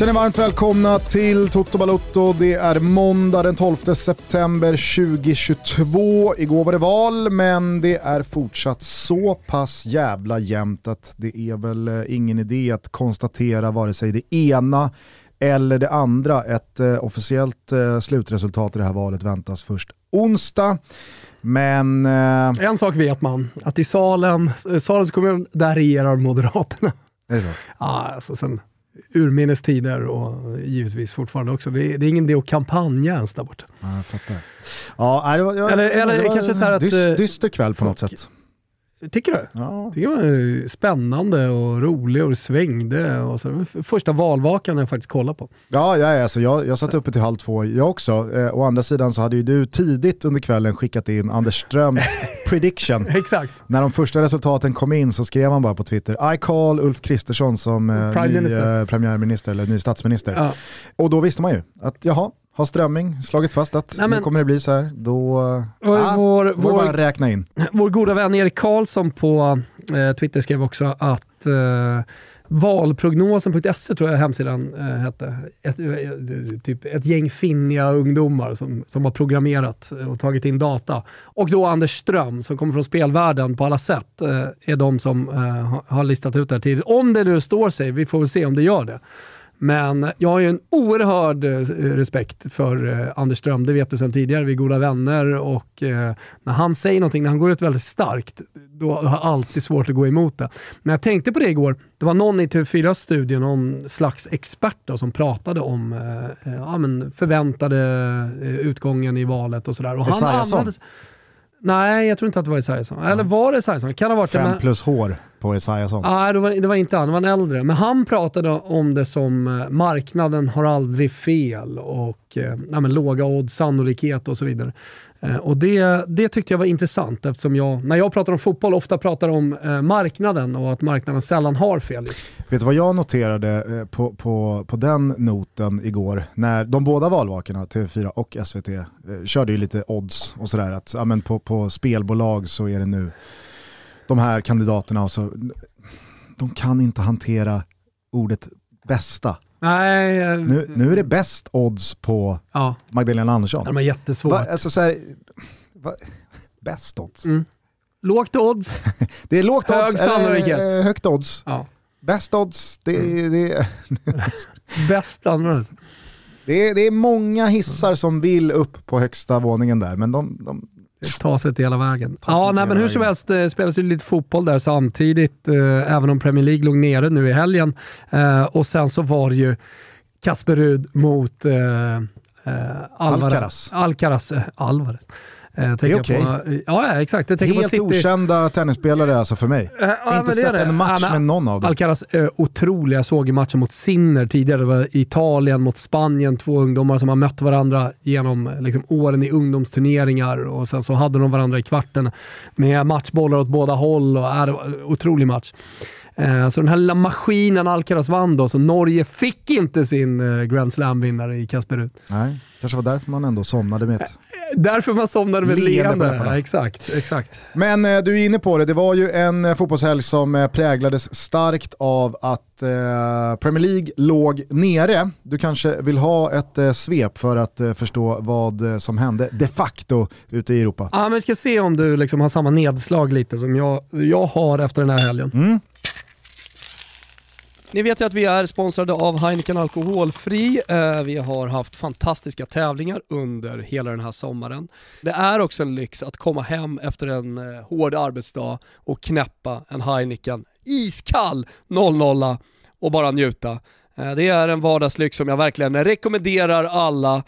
Känner varmt välkomna till Toto Balotto. Det är måndag den 12 september 2022. Igår var det val, men det är fortsatt så pass jävla jämnt att det är väl eh, ingen idé att konstatera vare sig det ena eller det andra. Ett eh, officiellt eh, slutresultat i det här valet väntas först onsdag. Men... Eh, en sak vet man, att i Salem, Salems kommun, där regerar Moderaterna. Det är så? Ja, alltså sen urminnes tider och givetvis fortfarande också. Det är, det är ingen idé att kampanja ens där borta. Ja, jag fattar. Ja, det var, jag, eller eller det var kanske så här att... Dyst, dyster kväll på något sätt. Tycker du? Ja. Tycker det var spännande och rolig och svängde. Och så. Första valvakan jag faktiskt kollat på. Ja, ja alltså jag, jag satt uppe till halv två jag också. Eh, å andra sidan så hade ju du tidigt under kvällen skickat in Anders Ströms prediction. Exakt. När de första resultaten kom in så skrev han bara på Twitter I call Ulf Kristersson som eh, ny eh, premiärminister eller ny statsminister. Ja. Och då visste man ju att jaha, har Strömming slagit fast att Nej, men, nu kommer det bli så här, då vår, ah, vår, vår, bara räkna in. Vår goda vän Erik Karlsson på eh, Twitter skrev också att eh, valprognosen.se tror jag hemsidan eh, hette. Ett, eh, typ ett gäng finniga ungdomar som, som har programmerat och tagit in data. Och då Anders Ström som kommer från spelvärlden på alla sätt eh, är de som eh, har listat ut det här tidigt. Om det nu står sig, vi får väl se om det gör det. Men jag har ju en oerhörd eh, respekt för eh, Anders Ström, det vet du sedan tidigare, vi är goda vänner och eh, när han säger någonting, när han går ut väldigt starkt, då har jag alltid svårt att gå emot det. Men jag tänkte på det igår, det var någon i TV4-studion, någon slags expert då, som pratade om eh, ja, men förväntade utgången i valet och sådär. Esaiasson? Nej, jag tror inte att det var Esaiasson. Eller var det Esaiasson? Kan ha varit Fem det, plus hår på Esaiasson. Nej, det var, det var inte han, det var en äldre. Men han pratade om det som eh, marknaden har aldrig fel och eh, ja, men låga odds, sannolikhet och så vidare. Eh, och det, det tyckte jag var intressant eftersom jag, när jag pratar om fotboll, ofta pratar om eh, marknaden och att marknaden sällan har fel. Liksom. Vet du vad jag noterade eh, på, på, på den noten igår? När de båda valvakorna, TV4 och SVT, eh, körde ju lite odds och sådär. Att ja, men på, på spelbolag så är det nu de här kandidaterna och så, de kan inte hantera ordet bästa. Nej, nu, nu är det bäst odds på ja. Magdalena Andersson. De är jättesvårt. Va, alltså så här, va, bäst odds? Mm. Lågt odds. det är lågt Hög odds, sannolikhet. eller högt odds. Ja. Bäst odds, det är... Mm. Det är Bäst annorlunda. Det är, det är många hissar som vill upp på högsta våningen där, men de, de, Ta sig till hela vägen. Ja, nej, men hur som helst eh, spelas ju lite fotboll där samtidigt, eh, även om Premier League låg nere nu i helgen. Eh, och sen så var det ju Kasper Rud mot eh, eh Alvarez. Alcaraz. Alcaraz. Eh, Eh, det är okej. Okay. Ja, exakt. Jag Helt City. okända tennisspelare alltså för mig. Äh, ja, Inte sett en match ja, med någon av dem. Alcaraz äh, otroliga. Jag såg i matchen mot Sinner tidigare. Det var Italien mot Spanien. Två ungdomar som har mött varandra genom liksom, åren i ungdomsturneringar och sen så hade de varandra i kvarten med matchbollar åt båda håll. Och, äh, det var en otrolig match. Eh, så den här lilla maskinen Alcaraz vann då, så Norge fick inte sin eh, Grand Slam-vinnare i Kasper Ruud. Nej, kanske var därför man ändå somnade med ett eh, Därför man somnade med leende. Ja, exakt, exakt. Men eh, du är inne på det, det var ju en eh, fotbollshelg som eh, präglades starkt av att eh, Premier League låg nere. Du kanske vill ha ett eh, svep för att förstå vad som hände de facto ute i Europa? Ja, men vi ska se om du liksom har samma nedslag lite som jag, jag har efter den här helgen. Mm. Ni vet ju att vi är sponsrade av Heineken Alkoholfri. Eh, vi har haft fantastiska tävlingar under hela den här sommaren. Det är också en lyx att komma hem efter en eh, hård arbetsdag och knäppa en Heineken iskall 00 och bara njuta. Eh, det är en vardagslyx som jag verkligen rekommenderar alla.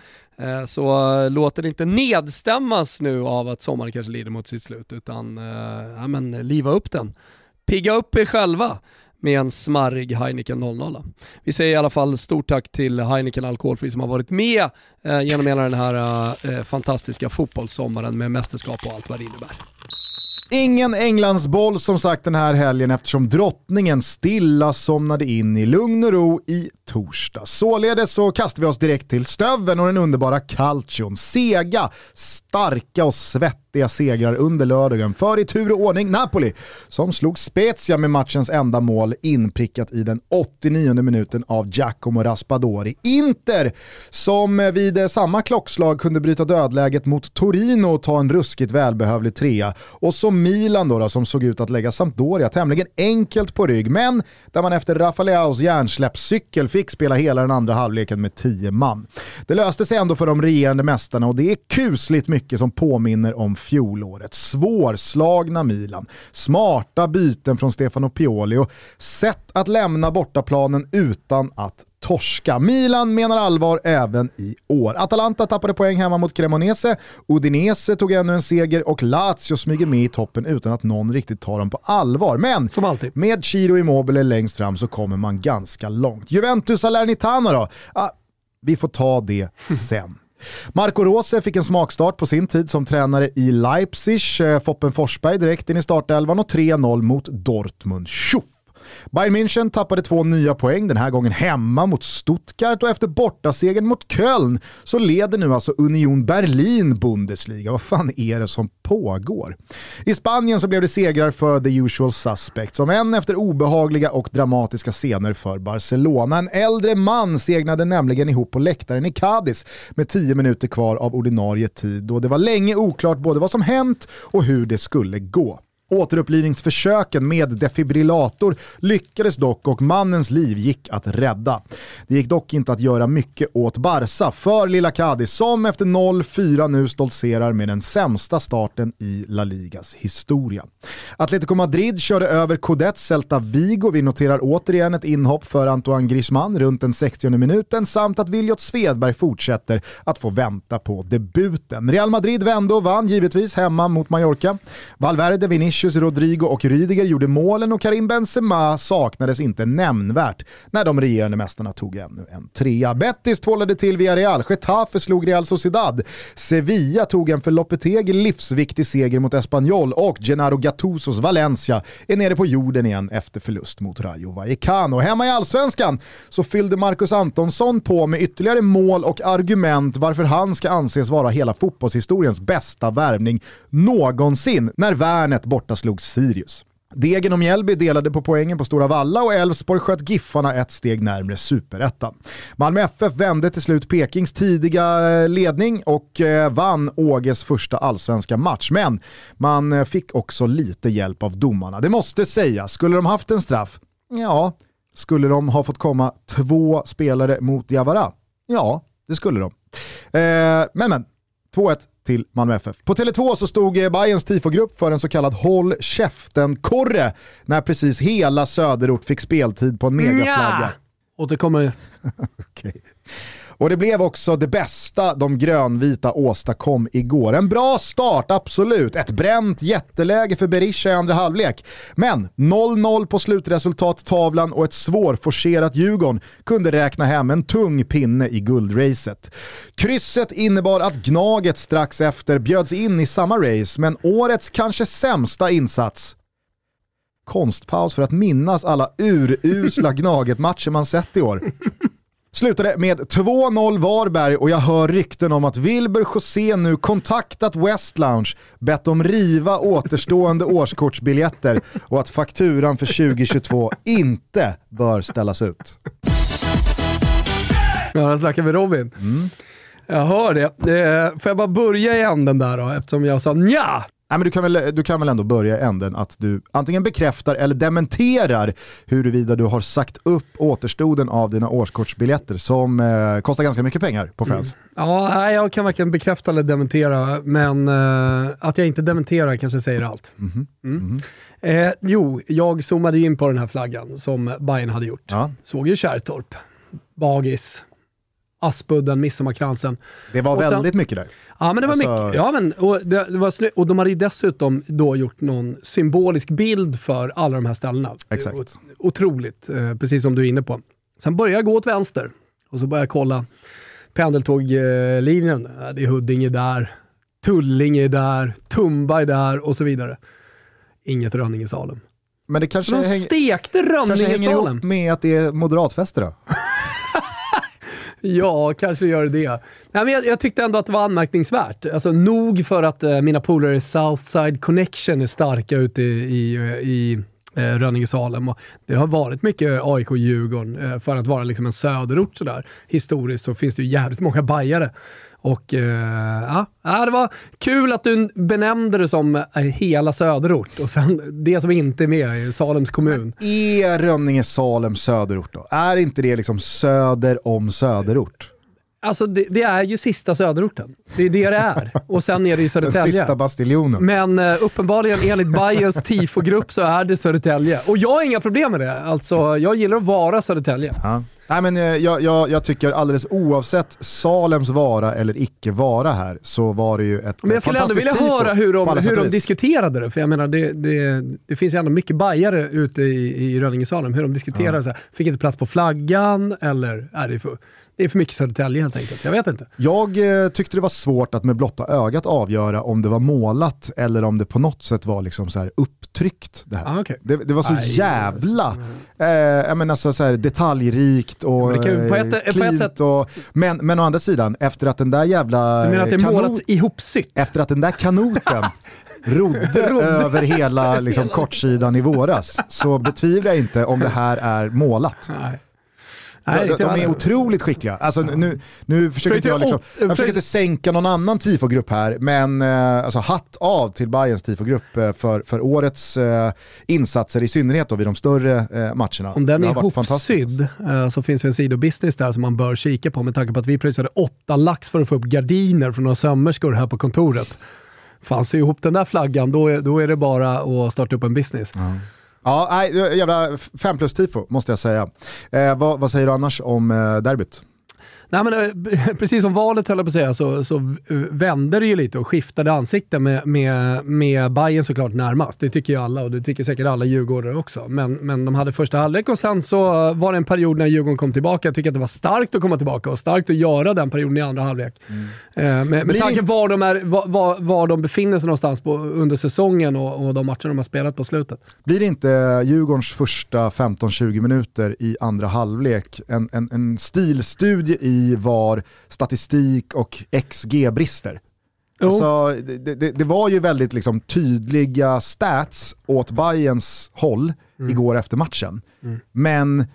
Så låt den inte nedstämmas nu av att sommaren kanske lider mot sitt slut, utan ja, men, liva upp den. Pigga upp er själva med en smarrig Heineken 00. Vi säger i alla fall stort tack till Heineken Alkoholfri som har varit med eh, genom hela den här eh, fantastiska fotbollssommaren med mästerskap och allt vad det innebär. Ingen Englandsboll som sagt den här helgen eftersom drottningen stilla somnade in i lugn och ro i torsdag. Således så kastar vi oss direkt till stöven och den underbara calcion. Sega, starka och viktiga segrar under lördagen för i tur och ordning Napoli som slog Spezia med matchens enda mål inprickat i den 89 minuten av Giacomo Raspadori. Inter som vid samma klockslag kunde bryta dödläget mot Torino och ta en ruskigt välbehövlig trea och så Milan då, då som såg ut att lägga Sampdoria tämligen enkelt på rygg men där man efter Rafaleaus hjärnsläppscykel fick spela hela den andra halvleken med 10 man. Det löste sig ändå för de regerande mästarna och det är kusligt mycket som påminner om fjolåret. Svårslagna Milan, smarta byten från Stefano Pioli och sätt att lämna bortaplanen utan att torska. Milan menar allvar även i år. Atalanta tappade poäng hemma mot Cremonese, Udinese tog ännu en seger och Lazio smyger med i toppen utan att någon riktigt tar dem på allvar. Men med Ciro Immobile längst fram så kommer man ganska långt. Juventus Salernitana då? Ah, vi får ta det sen. Marco Rose fick en smakstart på sin tid som tränare i Leipzig. Eh, Foppen Forsberg direkt in i startelvan och 3-0 mot Dortmund. Tjoff! Bayern München tappade två nya poäng, den här gången hemma mot Stuttgart och efter bortasegern mot Köln så leder nu alltså Union Berlin Bundesliga. Vad fan är det som pågår? I Spanien så blev det segrar för the usual suspects, som en efter obehagliga och dramatiska scener för Barcelona. En äldre man segnade nämligen ihop på läktaren i Cadiz med 10 minuter kvar av ordinarie tid och det var länge oklart både vad som hänt och hur det skulle gå. Återupplivningsförsöken med defibrillator lyckades dock och mannens liv gick att rädda. Det gick dock inte att göra mycket åt Barca för lilla Cadiz som efter 0-4 nu stoltserar med den sämsta starten i La Ligas historia. Atletico Madrid körde över Codet Celta Vigo. Vi noterar återigen ett inhopp för Antoine Griezmann runt den 60 minuten samt att Viljot Svedberg fortsätter att få vänta på debuten. Real Madrid vände och vann givetvis hemma mot Mallorca. Valverde, Vinicius, Rodrigo och Rydiger gjorde målen och Karim Benzema saknades inte nämnvärt när de regerande mästarna tog ännu en trea. Betis tvålade till Villarreal, Getafe slog Real Sociedad, Sevilla tog en för Lopetegi livsviktig seger mot Espanyol och Gennaro Gattusos Valencia är nere på jorden igen efter förlust mot Rayo Vallecano. Hemma i Allsvenskan så fyllde Marcus Antonsson på med ytterligare mål och argument varför han ska anses vara hela fotbollshistoriens bästa värvning någonsin när Värnet borta slog Sirius. Degen och Mjällby delade på poängen på Stora Valla och Elfsborg sköt Giffarna ett steg närmre superettan. Malmö FF vände till slut Pekings tidiga eh, ledning och eh, vann Åges första allsvenska match. Men man eh, fick också lite hjälp av domarna. Det måste sägas, skulle de haft en straff? Ja. Skulle de ha fått komma två spelare mot Diawara? Ja, det skulle de. Eh, men men, 2-1 till Malmö FF. På Tele2 så stod eh, Bayerns tifogrupp för en så kallad håll käften-korre när precis hela söderort fick speltid på en megaflagga. Återkommer. Okej. Och det blev också det bästa de grönvita åstadkom igår. En bra start, absolut. Ett bränt jätteläge för Berisha i andra halvlek. Men 0-0 på slutresultattavlan och ett svårforcerat Djurgården kunde räkna hem en tung pinne i guldracet. Krysset innebar att Gnaget strax efter bjöds in i samma race, men årets kanske sämsta insats konstpaus för att minnas alla urusla Gnaget-matcher man sett i år. Slutade med 2-0 Varberg och jag hör rykten om att Wilber José nu kontaktat West Lounge, bett dem riva återstående årskortsbiljetter och att fakturan för 2022 inte bör ställas ut. Ja, där snackar vi Robin. Jag hör det. Eh, får jag bara börja i änden där då, eftersom jag sa nja. Nej, men du, kan väl, du kan väl ändå börja änden att du antingen bekräftar eller dementerar huruvida du har sagt upp återstoden av dina årskortsbiljetter som eh, kostar ganska mycket pengar på Friends. Ja, nej, jag kan varken bekräfta eller dementera, men eh, att jag inte dementerar kanske säger allt. Mm. Eh, jo, jag zoomade in på den här flaggan som Bayern hade gjort. Ja. Såg ju Kärrtorp, Bagis, Aspudden, Midsommarkransen. Det var sen- väldigt mycket där. Ja, men det var Alltså- mycket. Ja, men, och, det, det var snö, och de hade ju dessutom då gjort någon symbolisk bild för alla de här ställena. Exakt. O- Otroligt, eh, precis som du är inne på. Sen började jag gå åt vänster och så började jag kolla pendeltåglinjen. Det är Huddinge där, Tullinge är där, Tumba är där och så vidare. inget Rönninge Salem. Men det kanske, De häng, stekte kanske hänger ihop med att det är moderatfester då? Ja, kanske gör det det. Nej, men jag, jag tyckte ändå att det var anmärkningsvärt. Alltså, nog för att eh, mina polare i Southside Connection är starka ute i, i, i eh, Rönninge Salem. Det har varit mycket AIK-Djurgården eh, för att vara liksom en söderort sådär. Historiskt så finns det ju jävligt många bajare. Och eh, ja, det var kul att du benämnde det som eh, hela söderort och sen det som inte är med är Salems kommun. Är Rönninge Salem söderort då? Är inte det liksom söder om söderort? Alltså det, det är ju sista söderorten. Det är det det är. Och sen är det ju Den Södertälje. sista bastiljonen. Men eh, uppenbarligen enligt Bayerns tifogrupp så är det Södertälje. Och jag har inga problem med det. Alltså, jag gillar att vara Södertälje. Ja. Nej, men, eh, jag, jag, jag tycker alldeles oavsett Salems vara eller icke vara här så var det ju ett Men jag skulle ändå vilja höra hur de, hur de diskuterade det. För jag menar, det, det, det finns ju ändå mycket bajare ute i, i Rönninge Salem. Hur de diskuterade så här, fick inte plats på flaggan eller är det för, det är för mycket Södertälje helt enkelt. Jag vet inte. Jag eh, tyckte det var svårt att med blotta ögat avgöra om det var målat eller om det på något sätt var liksom så här upptryckt. Det, här. Ah, okay. det, det var så Aj. jävla eh, jag menar, så, så här, detaljrikt och Men det kan ju på ett- eh, på ett cleant sätt- och, men, men å andra sidan, efter att den där jävla Du menar att det är eh, kanot- målat ihopsytt? efter att den där kanoten rodde Rodde. över hela liksom, kortsidan i våras så betvivlar jag inte om det här är målat. Nej. De, Nej, de, det är var- otroligt skickliga. Alltså, nu, nu försöker inte jag, liksom, jag försöker inte sänka någon annan tifogrupp här, men eh, alltså, hatt av till Bayerns tifogrupp eh, för, för årets eh, insatser, i synnerhet då vid de större eh, matcherna. Om den är ihopsydd eh, så finns det en sidobusiness där som man bör kika på med tanke på att vi pröjsade åtta lax för att få upp gardiner från några sömmerskor här på kontoret. Fan, sy ihop den där flaggan, då är, då är det bara att starta upp en business. Ja, nej, jävla 5 plus tifo måste jag säga. Eh, vad, vad säger du annars om eh, derbyt? Nej, men, eh, precis som valet höll jag på att säga, så, så eh, vände det ju lite och skiftade ansikte med, med, med Bayern såklart närmast. Det tycker ju alla och det tycker säkert alla djurgårdare också. Men, men de hade första halvlek och sen så var det en period när Djurgården kom tillbaka. Jag tycker att det var starkt att komma tillbaka och starkt att göra den perioden i andra halvlek. Eh, Med, med Blir tanke det- var de, är, var, var, de befinner sig någonstans på, under säsongen och, och de matcher de har spelat på slutet. Blir det inte Djurgårdens första 15-20 minuter i andra halvlek en, en, en stilstudie i var statistik och XG brister? Alltså, det, det, det var ju väldigt liksom, tydliga stats åt Bayerns håll igår efter matchen. Men, eh,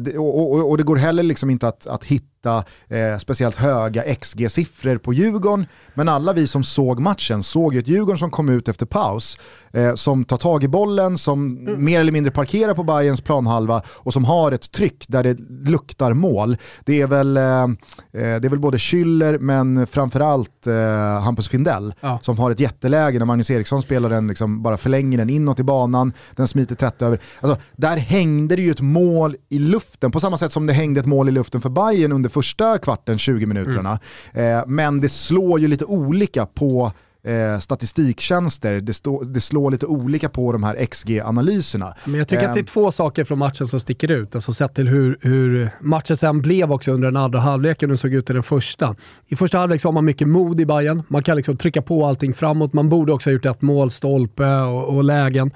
det, och, och, och det går heller liksom inte att, att hitta eh, speciellt höga XG-siffror på Djurgården. Men alla vi som såg matchen såg ju ett Djurgården som kom ut efter paus, eh, som tar tag i bollen, som mer eller mindre parkerar på Bayerns planhalva och som har ett tryck där det luktar mål. Det är väl, eh, eh, det är väl både Schüller men framförallt eh, Hampus Findell Ja. som har ett jätteläge när Magnus Eriksson spelar den, liksom bara förlänger den inåt i banan, den smiter tätt över. Alltså, där hängde det ju ett mål i luften, på samma sätt som det hängde ett mål i luften för Bayern under första kvarten, 20 minuterna. Eh, men det slår ju lite olika på eh, statistiktjänster, det, stå, det slår lite olika på de här XG-analyserna. Men jag tycker att det är Ehm. två saker från matchen som sticker ut. Alltså sett till hur, hur matchen sen blev också under den andra halvleken och såg ut i den första. I första halvlek så har man mycket mod i Bayern. Man kan liksom trycka på allting framåt. Man borde också ha gjort ett mål, stolpe och, och lägen.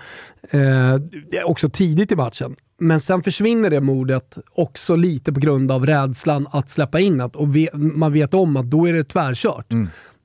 Eh, också tidigt i matchen. Men sen försvinner det modet också lite på grund av rädslan att släppa in att och ve, man vet om att då är det tvärkört.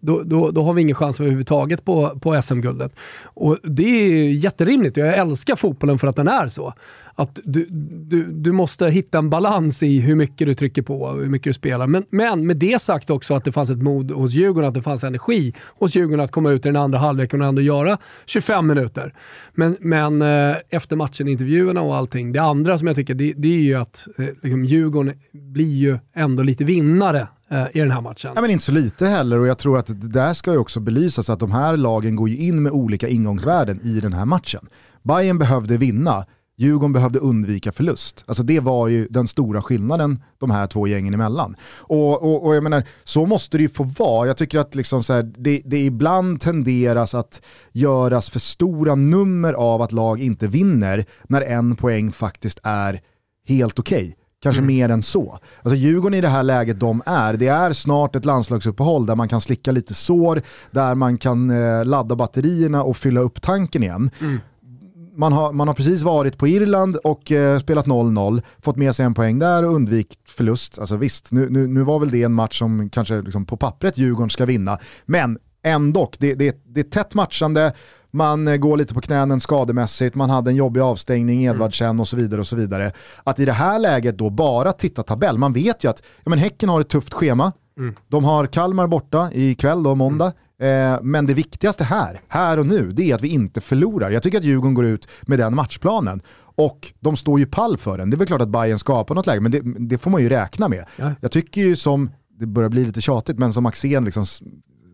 Då, då, då har vi ingen chans överhuvudtaget på, på SM-guldet. Och det är jätterimligt. Jag älskar fotbollen för att den är så. Att du, du, du måste hitta en balans i hur mycket du trycker på och hur mycket du spelar. Men, men med det sagt också att det fanns ett mod hos Djurgården, att det fanns energi hos Djurgården att komma ut i den andra halvleken och ändå göra 25 minuter. Men, men eh, efter matchen, intervjuerna och allting, det andra som jag tycker, det, det är ju att eh, liksom, Djurgården blir ju ändå lite vinnare Eh, i den här matchen. Ja, men inte så lite heller och jag tror att det där ska ju också belysas att de här lagen går ju in med olika ingångsvärden i den här matchen. Bayern behövde vinna, Djurgården behövde undvika förlust. Alltså det var ju den stora skillnaden de här två gängen emellan. Och, och, och jag menar, så måste det ju få vara. Jag tycker att liksom så här, det, det ibland tenderas att göras för stora nummer av att lag inte vinner när en poäng faktiskt är helt okej. Kanske mer än så. Alltså Djurgården i det här läget de är, det är snart ett landslagsuppehåll där man kan slicka lite sår, där man kan eh, ladda batterierna och fylla upp tanken igen. man har, man har precis varit på Irland och eh, spelat 0-0, fått med sig en poäng där och undvikit förlust. Alltså visst, nu, nu, nu var väl det en match som kanske liksom på pappret Djurgården ska vinna, men ändå, det, det, det är tätt matchande, man eh, går lite på knänen skademässigt, man hade en jobbig avstängning, mm. Edvardsen och så vidare. och så vidare. Att i det här läget då bara titta tabell, man vet ju att ja, men Häcken har ett tufft schema, mm. de har Kalmar borta ikväll då, måndag, mm. Eh, men det viktigaste här, här och nu, det är att vi inte förlorar. Jag tycker att Djurgården går ut med den matchplanen. Och de står ju pall för den. Det är väl klart att Bayern skapar något läge, men det, det får man ju räkna med. Ja. Jag tycker ju som, det börjar bli lite tjatigt, men som Axén liksom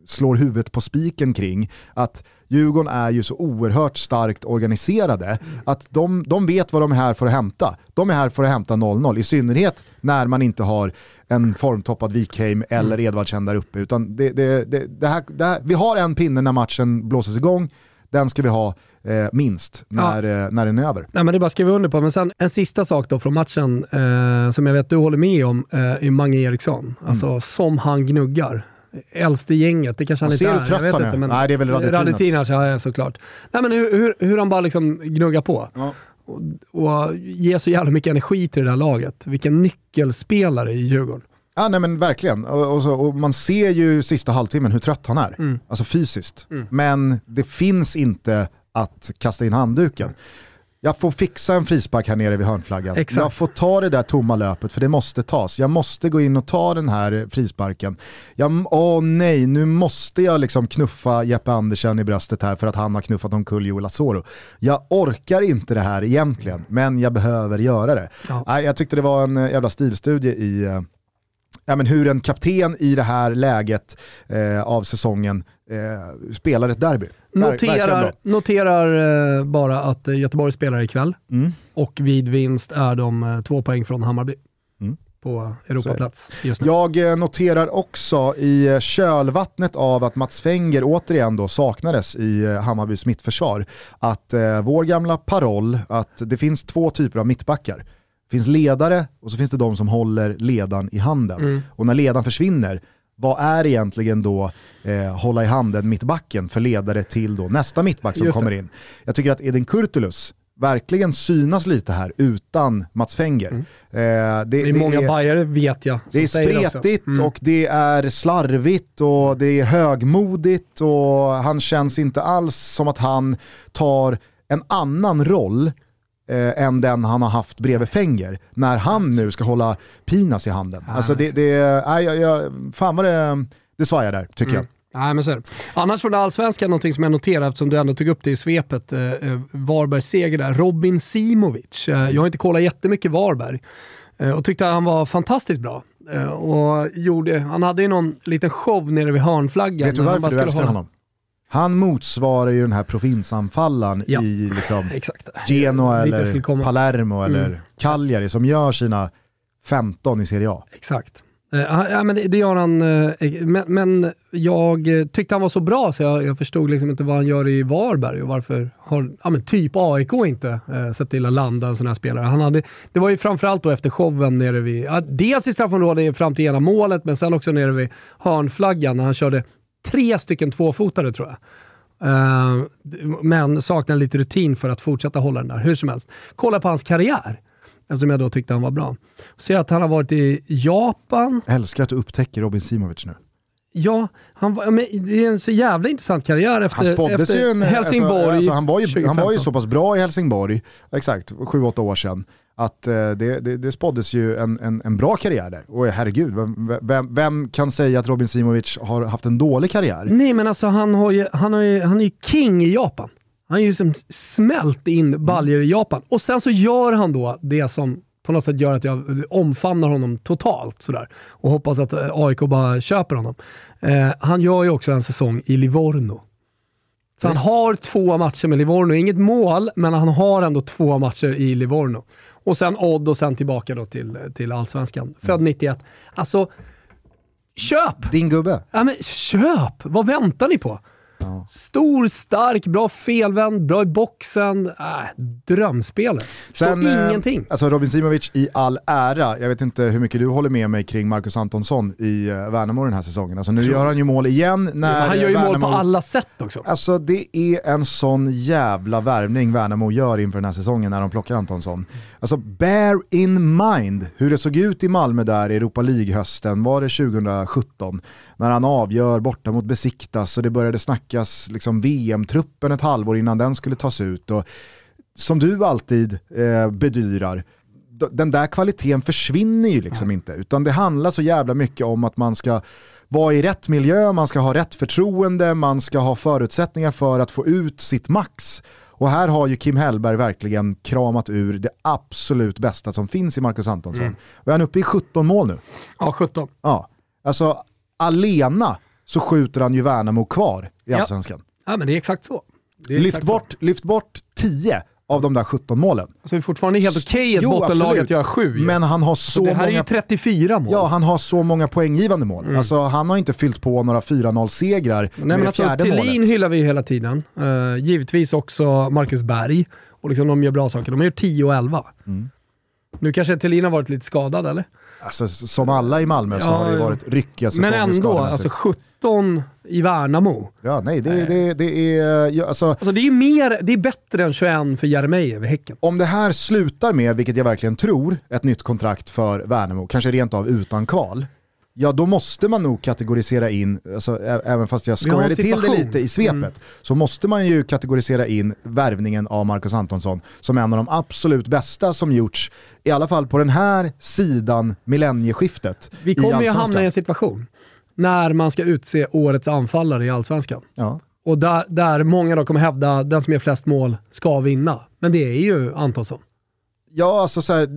slår huvudet på spiken kring, att Djurgården är ju så oerhört starkt organiserade mm. att de, de vet vad de är här för att hämta. De är här för att hämta 0-0, i synnerhet när man inte har en formtoppad Wikheim eller mm. Edvardsen där uppe. Utan det, det, det, här, det här, vi har en pinne när matchen blåses igång, den ska vi ha eh, minst när, ja. eh, när den är över. Nej, men det är bara att skriva under på. Men sen en sista sak då från matchen eh, som jag vet du håller med om eh, är Mange Eriksson. Alltså mm. som han gnuggar äldste gänget. Det kanske han inte är. Ser du trött han är? Nej, det är väl Radetinas. ja, såklart. Nej, men hur, hur, hur han bara liksom gnuggar på. Ja. Och, och ger så jävla mycket energi till det där laget. Vilken nyckelspelare i Djurgården. Ja, nej men verkligen. Och, och, så, och, man ser ju sista halvtimmen hur trött han är. Mm. Alltså fysiskt. Mm. Men det finns inte att kasta in handduken. Jag får fixa en frispark här nere vid hörnflaggan. Exakt. Jag får ta det där tomma löpet för det måste tas. Jag måste gå in och ta den här frisparken. Jag, åh nej, nu måste jag liksom knuffa Jeppe Andersen i bröstet här för att han har knuffat omkull Joel Asoro. Jag orkar inte det här egentligen, men jag behöver göra det. Ja. Jag tyckte det var en eh, jävla stilstudie i eh, ja, men hur en kapten i det här läget eh, av säsongen eh, spelar ett derby. Noterar, noterar eh, bara att eh, Göteborg spelar ikväll mm. och vid vinst är de eh, två poäng från Hammarby. Mm. på Europaplats just nu. Jag noterar också i kölvattnet av att Mats Fenger återigen då saknades i Hammarbys mittförsvar, att eh, vår gamla paroll att det finns två typer av mittbackar. Det finns ledare och så finns det de som håller ledan i handen. Mm. Och när ledan försvinner, vad är egentligen då eh, hålla i handen mittbacken för ledare till då nästa mittback som kommer in? Jag tycker att Edin Kurtulus verkligen synas lite här utan Mats Fenger. Mm. Eh, det, det, är många bajare vet jag. Det är spretigt mm. och det är slarvigt och det är högmodigt och han känns inte alls som att han tar en annan roll eh, än den han har haft bredvid Fenger när han nu ska hålla Pinas i handen. Alltså det, det, nej, jag, jag, fan vad det, det svajar där tycker mm. jag. Nej, men så är Annars från allsvenskan, någonting som jag noterar eftersom du ändå tog upp det i svepet, eh, eh Varbergs seger där. Robin Simovic. Eh, jag har inte kollat jättemycket Varberg eh, och tyckte att han var fantastiskt bra. Eh, och gjorde, han hade ju någon liten show nere vid hörnflaggan. Vet du varför du älskar honom? Han motsvarar ju den här provinsanfallaren ja. i liksom Genoa eller Palermo eller mm. Cagliari som gör sina 15 i Serie A. Exakt. Uh, ja, men det, gör han, uh, men, men, jag tyckte han var så bra så jag, jag, förstod liksom inte vad han gör i Varberg och varför har ja, men typ AIK inte sett till att landa en sån här spelare. Han hade, det var ju framförallt då efter showen nere vid, ja, dels i straffområdet fram till ena målet, men sen också nere vid hörnflaggan när han körde tre stycken tvåfotare tror jag. Uh, men saknar lite rutin för att fortsätta hålla den där. Hur som helst. Kolla på hans karriär, eftersom jag då tyckte han var bra. Se att han har varit i Japan. Jag älskar att du upptäcker Robin Simovic nu. Ja, han var, men det är en så jävla intressant karriär efter, han efter en, alltså, Helsingborg. Alltså, alltså han, var ju, han var ju så pass bra i Helsingborg, exakt, 7-8 år sedan att eh, det, det, det spåddes ju en, en, en, bra karriär där. Och herregud, vem, vem, vem, kan säga att Robin Simovic har haft en dålig karriär? Nej men alltså han, har ju, han, har ju, han är ju king i Japan. Han har ju liksom smält in baljor i Japan. Och sen så gör han då det som på något sätt gör att jag omfamnar honom totalt sådär. Och hoppas att eh, AIK bara köper honom. Eh, han gör ju också en säsong i Livorno. Så Just. han har två matcher med Livorno. Inget mål, men han har ändå två matcher i Livorno. Och sen Odd och sen tillbaka då till, till allsvenskan. Född 91. Alltså, köp! Din gubbe. Ja men köp! Vad väntar ni på? Ja. Stor, stark, bra felvänd, bra i boxen. Äh, drömspelare. Sen, eh, ingenting. Alltså Robin Simovic i all ära, jag vet inte hur mycket du håller med mig kring Marcus Antonsson i uh, Värnamo den här säsongen. Alltså, nu gör han ju mål igen. När han gör ju Värnamo... mål på alla sätt också. Alltså det är en sån jävla värvning Värnamo gör inför den här säsongen när de plockar Antonsson. Alltså bear in mind hur det såg ut i Malmö där i Europa League-hösten, var det 2017? När han avgör borta mot Besiktas och det började snackas liksom VM-truppen ett halvår innan den skulle tas ut. Och, som du alltid eh, bedyrar, den där kvaliteten försvinner ju liksom ja. inte. Utan det handlar så jävla mycket om att man ska vara i rätt miljö, man ska ha rätt förtroende, man ska ha förutsättningar för att få ut sitt max. Och här har ju Kim Hellberg verkligen kramat ur det absolut bästa som finns i Marcus Antonsson. Mm. Och är han uppe i 17 mål nu? Ja, 17. Ja, alltså alena så skjuter han ju Värnamo kvar i Allsvenskan. Ja, ja men det är exakt så. Är lyft, exakt bort, så. lyft bort 10 av de där 17 målen. Alltså det är fortfarande helt okej okay, att göra 7. Men han har så det här många... är ju 34 mål. Ja, han har så många poänggivande mål. Mm. Alltså, han har inte fyllt på några 4-0-segrar Nej, med men det alltså, fjärde Thelin målet. hyllar vi hela tiden. Uh, givetvis också Marcus Berg. Och liksom, de gör bra saker. De gjort 10 och 11. Mm. Nu kanske Thelin har varit lite skadad, eller? Alltså, som alla i Malmö så har det varit ryckiga säsonger Men ändå, alltså 17 i Värnamo. Ja, nej, det, det, det är... Ja, alltså, alltså, det, är mer, det är bättre än 21 för Jeremejeff i Häcken. Om det här slutar med, vilket jag verkligen tror, ett nytt kontrakt för Värnamo, kanske rent av utan kval, ja då måste man nog kategorisera in, alltså, även fast jag skojade till det lite i svepet, mm. så måste man ju kategorisera in värvningen av Marcus Antonsson som en av de absolut bästa som gjorts, i alla fall på den här sidan millennieskiftet. Vi kommer ju hamna i en situation när man ska utse årets anfallare i Allsvenskan. Ja. Och där, där många då kommer hävda den som gör flest mål ska vinna. Men det är ju Antonsson. Ja, alltså så här,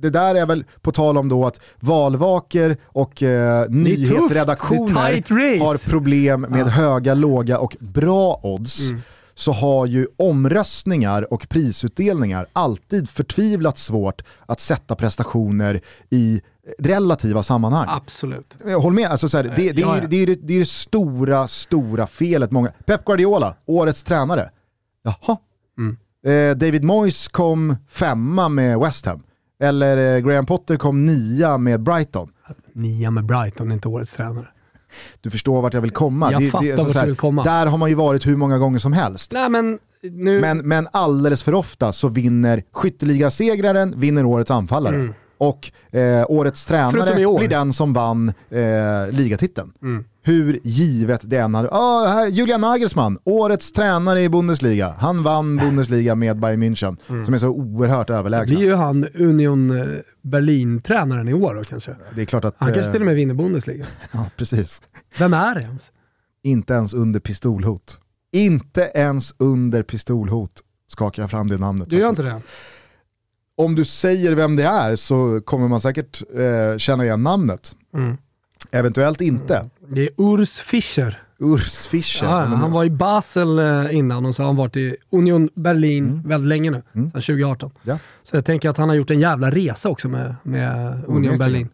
det där är väl på tal om då att valvaker och eh, nyhetsredaktioner har problem med ja. höga, låga och bra odds. Mm. så har ju omröstningar och prisutdelningar alltid förtvivlat svårt att sätta prestationer i relativa sammanhang. Absolut. Håll med, alltså, så här, det, det, det, är, det, är, det är det stora, stora felet. Många. Pep Guardiola, årets tränare. Jaha. Mm. Eh, David Moyes kom femma med West Ham. Eller eh, Graham Potter kom nia med Brighton. Nia med Brighton inte årets tränare. Du förstår vart jag vill komma. Jag det, fattar det, vart du vill komma. Där har man ju varit hur många gånger som helst. Nej, men, nu... men, men alldeles för ofta så vinner skytteligasegraren vinner årets anfallare. Mm. Och eh, årets tränare blir den som vann eh, ligatiteln. Mm hur givet det än hade... Oh, här, Julian Nagelsmann, årets tränare i Bundesliga. Han vann Bundesliga med Bayern München, mm. som är så oerhört överlägsen. Det är ju han Union eh, Berlin-tränaren i år då kanske. Det är klart att, han kanske till och med vinner Bundesliga. ja, precis. Vem är det ens? Inte ens under pistolhot. Inte ens under pistolhot skakar jag fram det namnet. Du gör inte det? Om du säger vem det är så kommer man säkert eh, känna igen namnet. Mm. Eventuellt inte. Mm. Det är Urs Fischer. Urs Fischer. Ja, han var i Basel eh, innan och så har han varit i Union Berlin mm. väldigt länge nu, mm. sedan 2018. Ja. Så jag tänker att han har gjort en jävla resa också med, med Union Berlin.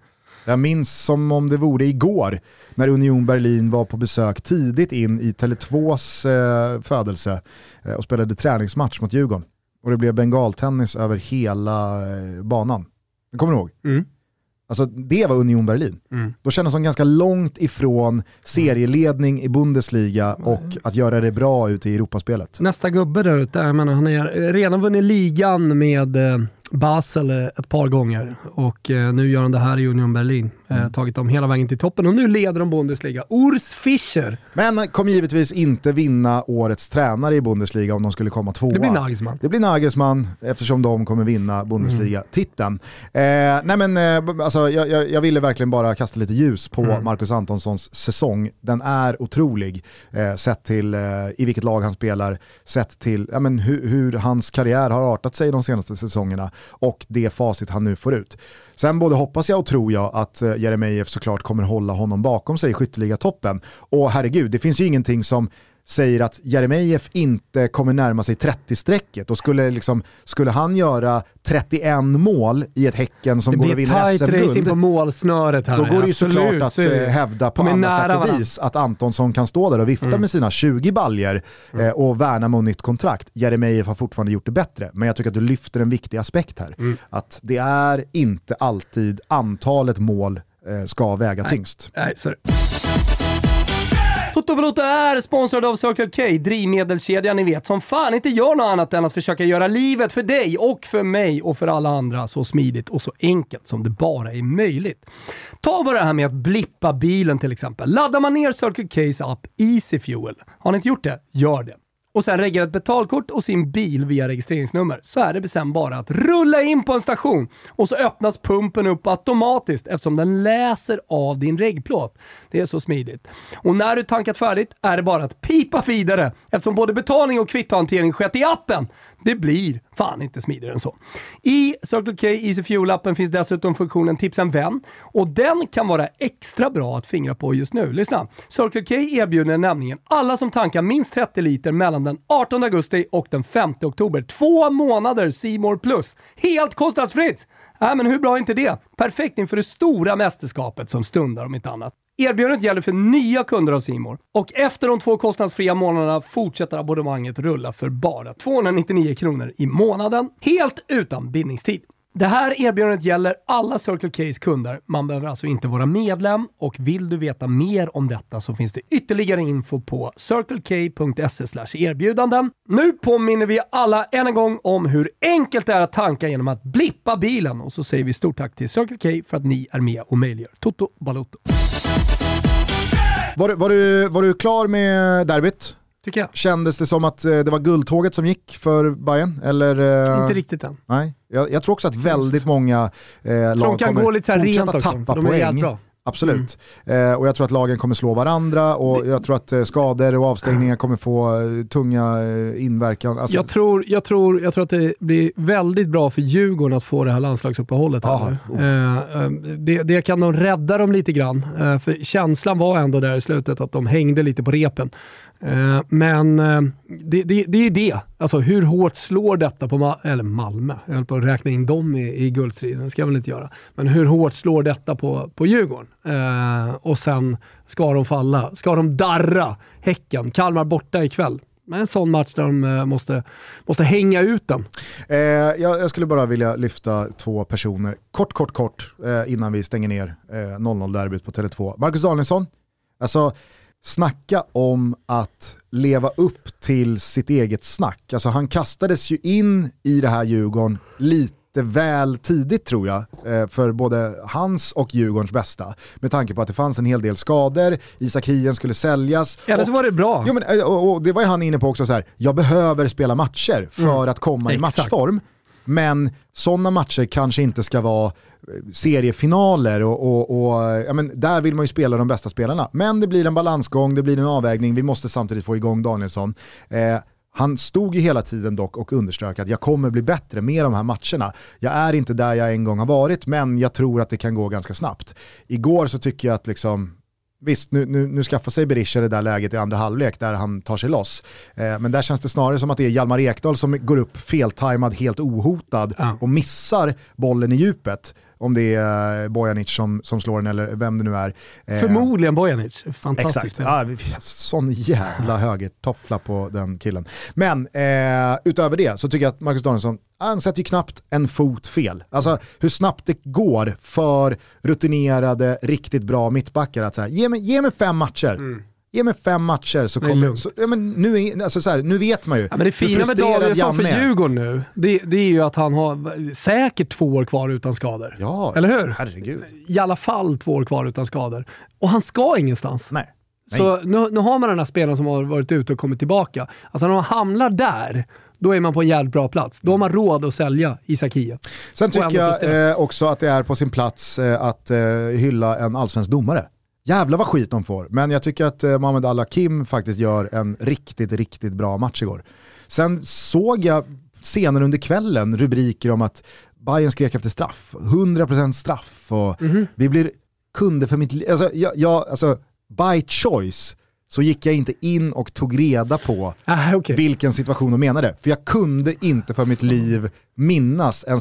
Jag minns som om det vore igår när Union Berlin var på besök tidigt in i Tele2s eh, födelse eh, och spelade träningsmatch mot Djurgården. Och det blev bengaltennis över hela eh, banan. Det kommer du ihåg? Mm. Alltså det var Union Berlin. Mm. Då kändes de ganska långt ifrån serieledning i Bundesliga och att göra det bra ute i Europaspelet. Nästa gubbe där ute, jag menar, han har redan vunnit ligan med eh, Basel ett par gånger och eh, nu gör han det här i Union Berlin. Eh, mm. tagit dem hela vägen till toppen och nu leder de Bundesliga. Urs Fischer! Men kommer givetvis inte vinna årets tränare i Bundesliga om de skulle komma tvåa. Det blir Nagelsmann. Det blir Nagelsmann eftersom de kommer vinna Bundesliga-titeln. Mm. Eh, nej men, eh, alltså, jag, jag, jag, ville verkligen bara kasta lite ljus på mm. Marcus Antonssons säsong. Den är otrolig eh, sett till eh, i vilket lag han spelar, sett till ja, men, hur, hur hans karriär har artat sig de senaste säsongerna och det facit han nu får ut. Sen både hoppas jag och tror jag att eh, Jeremejeff såklart kommer hålla honom bakom sig i toppen. Och herregud, det finns ju ingenting som säger att Jeremejeff inte kommer närma sig 30-strecket och skulle, liksom, skulle han göra 31 mål i ett Häcken som går och vinner SM-guld. Det blir på målsnöret här. Då går det ju såklart att så eh, hävda på alla sätt och vis att Antonsson kan stå där och vifta mm. med sina 20 baljer mm. eh, och värna mot nytt kontrakt. Jeremejeff har fortfarande gjort det bättre, men jag tycker att du lyfter en viktig aspekt här. Mm. Att det är inte alltid antalet mål ska väga Nej. tyngst. Nej, det. Toto Balotto är sponsrad av Circle K, drivmedelskedjan ni vet, som fan inte gör något annat än att försöka göra livet för dig och för mig och för alla andra så smidigt och så enkelt som det bara är möjligt. Ta bara det här med att blippa bilen till exempel. Laddar man ner Circle K's app Easy Fuel, har ni inte gjort det? Gör det och sen reggar ett betalkort och sin bil via registreringsnummer så är det sen bara att rulla in på en station och så öppnas pumpen upp automatiskt eftersom den läser av din regplåt. Det är så smidigt. Och när du tankat färdigt är det bara att pipa vidare eftersom både betalning och kvittohantering skett i appen. Det blir fan inte smidigare än så. I Circle K Easy Fuel-appen finns dessutom funktionen Tipsa en vän och den kan vara extra bra att fingra på just nu. Lyssna! Circle K erbjuder nämligen alla som tankar minst 30 liter mellan den 18 augusti och den 5 oktober två månader Simor Plus. Helt kostnadsfritt! Äh, men hur bra är inte det? Perfekt inför det stora mästerskapet som stundar om inte annat. Erbjudandet gäller för nya kunder av Simor och efter de två kostnadsfria månaderna fortsätter abonnemanget rulla för bara 299 kronor i månaden, helt utan bindningstid. Det här erbjudandet gäller alla Circle K's kunder. Man behöver alltså inte vara medlem och vill du veta mer om detta så finns det ytterligare info på circlek.se erbjudanden. Nu påminner vi alla än en gång om hur enkelt det är att tanka genom att blippa bilen och så säger vi stort tack till Circle K för att ni är med och möjliggör Toto Balotto. Var, var, du, var du klar med derbyt? Tycker jag. Kändes det som att eh, det var guldtåget som gick för Bayern Eller, eh, Inte riktigt än. Nej, jag, jag tror också att väldigt många eh, lag kommer gå lite fortsätta också, tappa poäng. Absolut. Mm. Eh, och jag tror att lagen kommer slå varandra och jag tror att eh, skador och avstängningar kommer få eh, tunga eh, inverkan. Alltså... Jag, tror, jag, tror, jag tror att det blir väldigt bra för Djurgården att få det här landslagsuppehållet. Här eh, eh, det, det, kan nog rädda dem lite grann, för känslan var ändå där i slutet att de hängde lite på repen. Eh, men eh, det, det, det är ju det. Alltså hur hårt slår detta på Ma eller Malmö? Jag höll på att räkna in dem i, i guldstriden, det ska jag väl inte göra. Men hur hårt slår detta på, på Djurgården? Eh, och sen ska de falla. Ska de darra Häcken? Kalmar borta ikväll. Men en sån match där de eh, måste, måste hänga ut den. Eh, jag, jag, skulle bara vilja lyfta två personer, kort, kort, kort, eh, innan vi stänger ner eh, 0-0-derbyt på Tele2. Marcus Danielsson, alltså Snacka om att leva upp till sitt eget snack. Alltså han kastades ju in i det här Djurgården lite väl tidigt tror jag, eh, för både hans och Djurgårdens bästa. Med tanke på att det fanns en hel del skador, Isak Hien skulle säljas. Eller så var det bra. Ja, men, eh, och, och det var ju han inne på också, så här, jag behöver spela matcher för mm. att komma i Exakt. matchform. Men sådana matcher kanske inte ska vara seriefinaler och, och, och, ja, men där vill man ju spela de bästa spelarna. Men det blir en balansgång, det blir en avvägning, vi måste samtidigt få igång Danielsson. Eh, han stod ju hela tiden dock och underströk att jag kommer bli bättre med de här matcherna. Jag är inte där jag en gång har varit, men jag tror att det kan gå ganska snabbt. Igår så tycker jag att liksom, Visst, nu, nu, nu skaffar sig Berisha det där läget i andra halvlek där han tar sig loss. Eh, men där känns det snarare som att det är Hjalmar Ekdal som går upp feltajmad, helt ohotad ja. och missar bollen i djupet om det är eh, Bojanic som, som slår den eller vem det nu är. Eh, Förmodligen Bojanic, fantastiskt Exakt, ja, sån jävla högertoffla på den killen. Men eh, utöver det så tycker jag att Marcus Danielsson, han sätter ju knappt en fot fel. Alltså hur snabbt det går för rutinerade, riktigt bra mittbackar att säga, ge mig, ge mig fem matcher. Mm Ge mig fem matcher så kommer... Så, ja, men nu, är, alltså så här, nu vet man ju. Ja, men det fina med Danielsson för Djurgården nu, det, det, är ju att han har säkert två år kvar utan skador. Ja, Eller hur? Herregud. I alla fall två år kvar utan skador. Och han ska ingenstans. Nej. Så nu, nu har man den här spelaren som har varit ute och kommit tillbaka. Alltså när man hamnar där, då är man på en jävligt bra plats. Då har man råd att sälja Isak Hie. Sen tycker jag eh, också att det är på sin plats eh, att eh, hylla en allsvensk domare. Jävlar vad skit de får, men jag tycker att eh, Mohamed Al-Hakim faktiskt gör en riktigt, riktigt bra match igår. Sen såg jag senare under kvällen rubriker om att Bayern skrek efter straff, 100% straff och mm -hmm. vi blir kunder för mitt liv. Alltså, jag, jag, alltså, by choice så gick jag inte in och tog reda på Ah, okay. vilken situation de menade. För jag kunde inte för mitt liv minnas en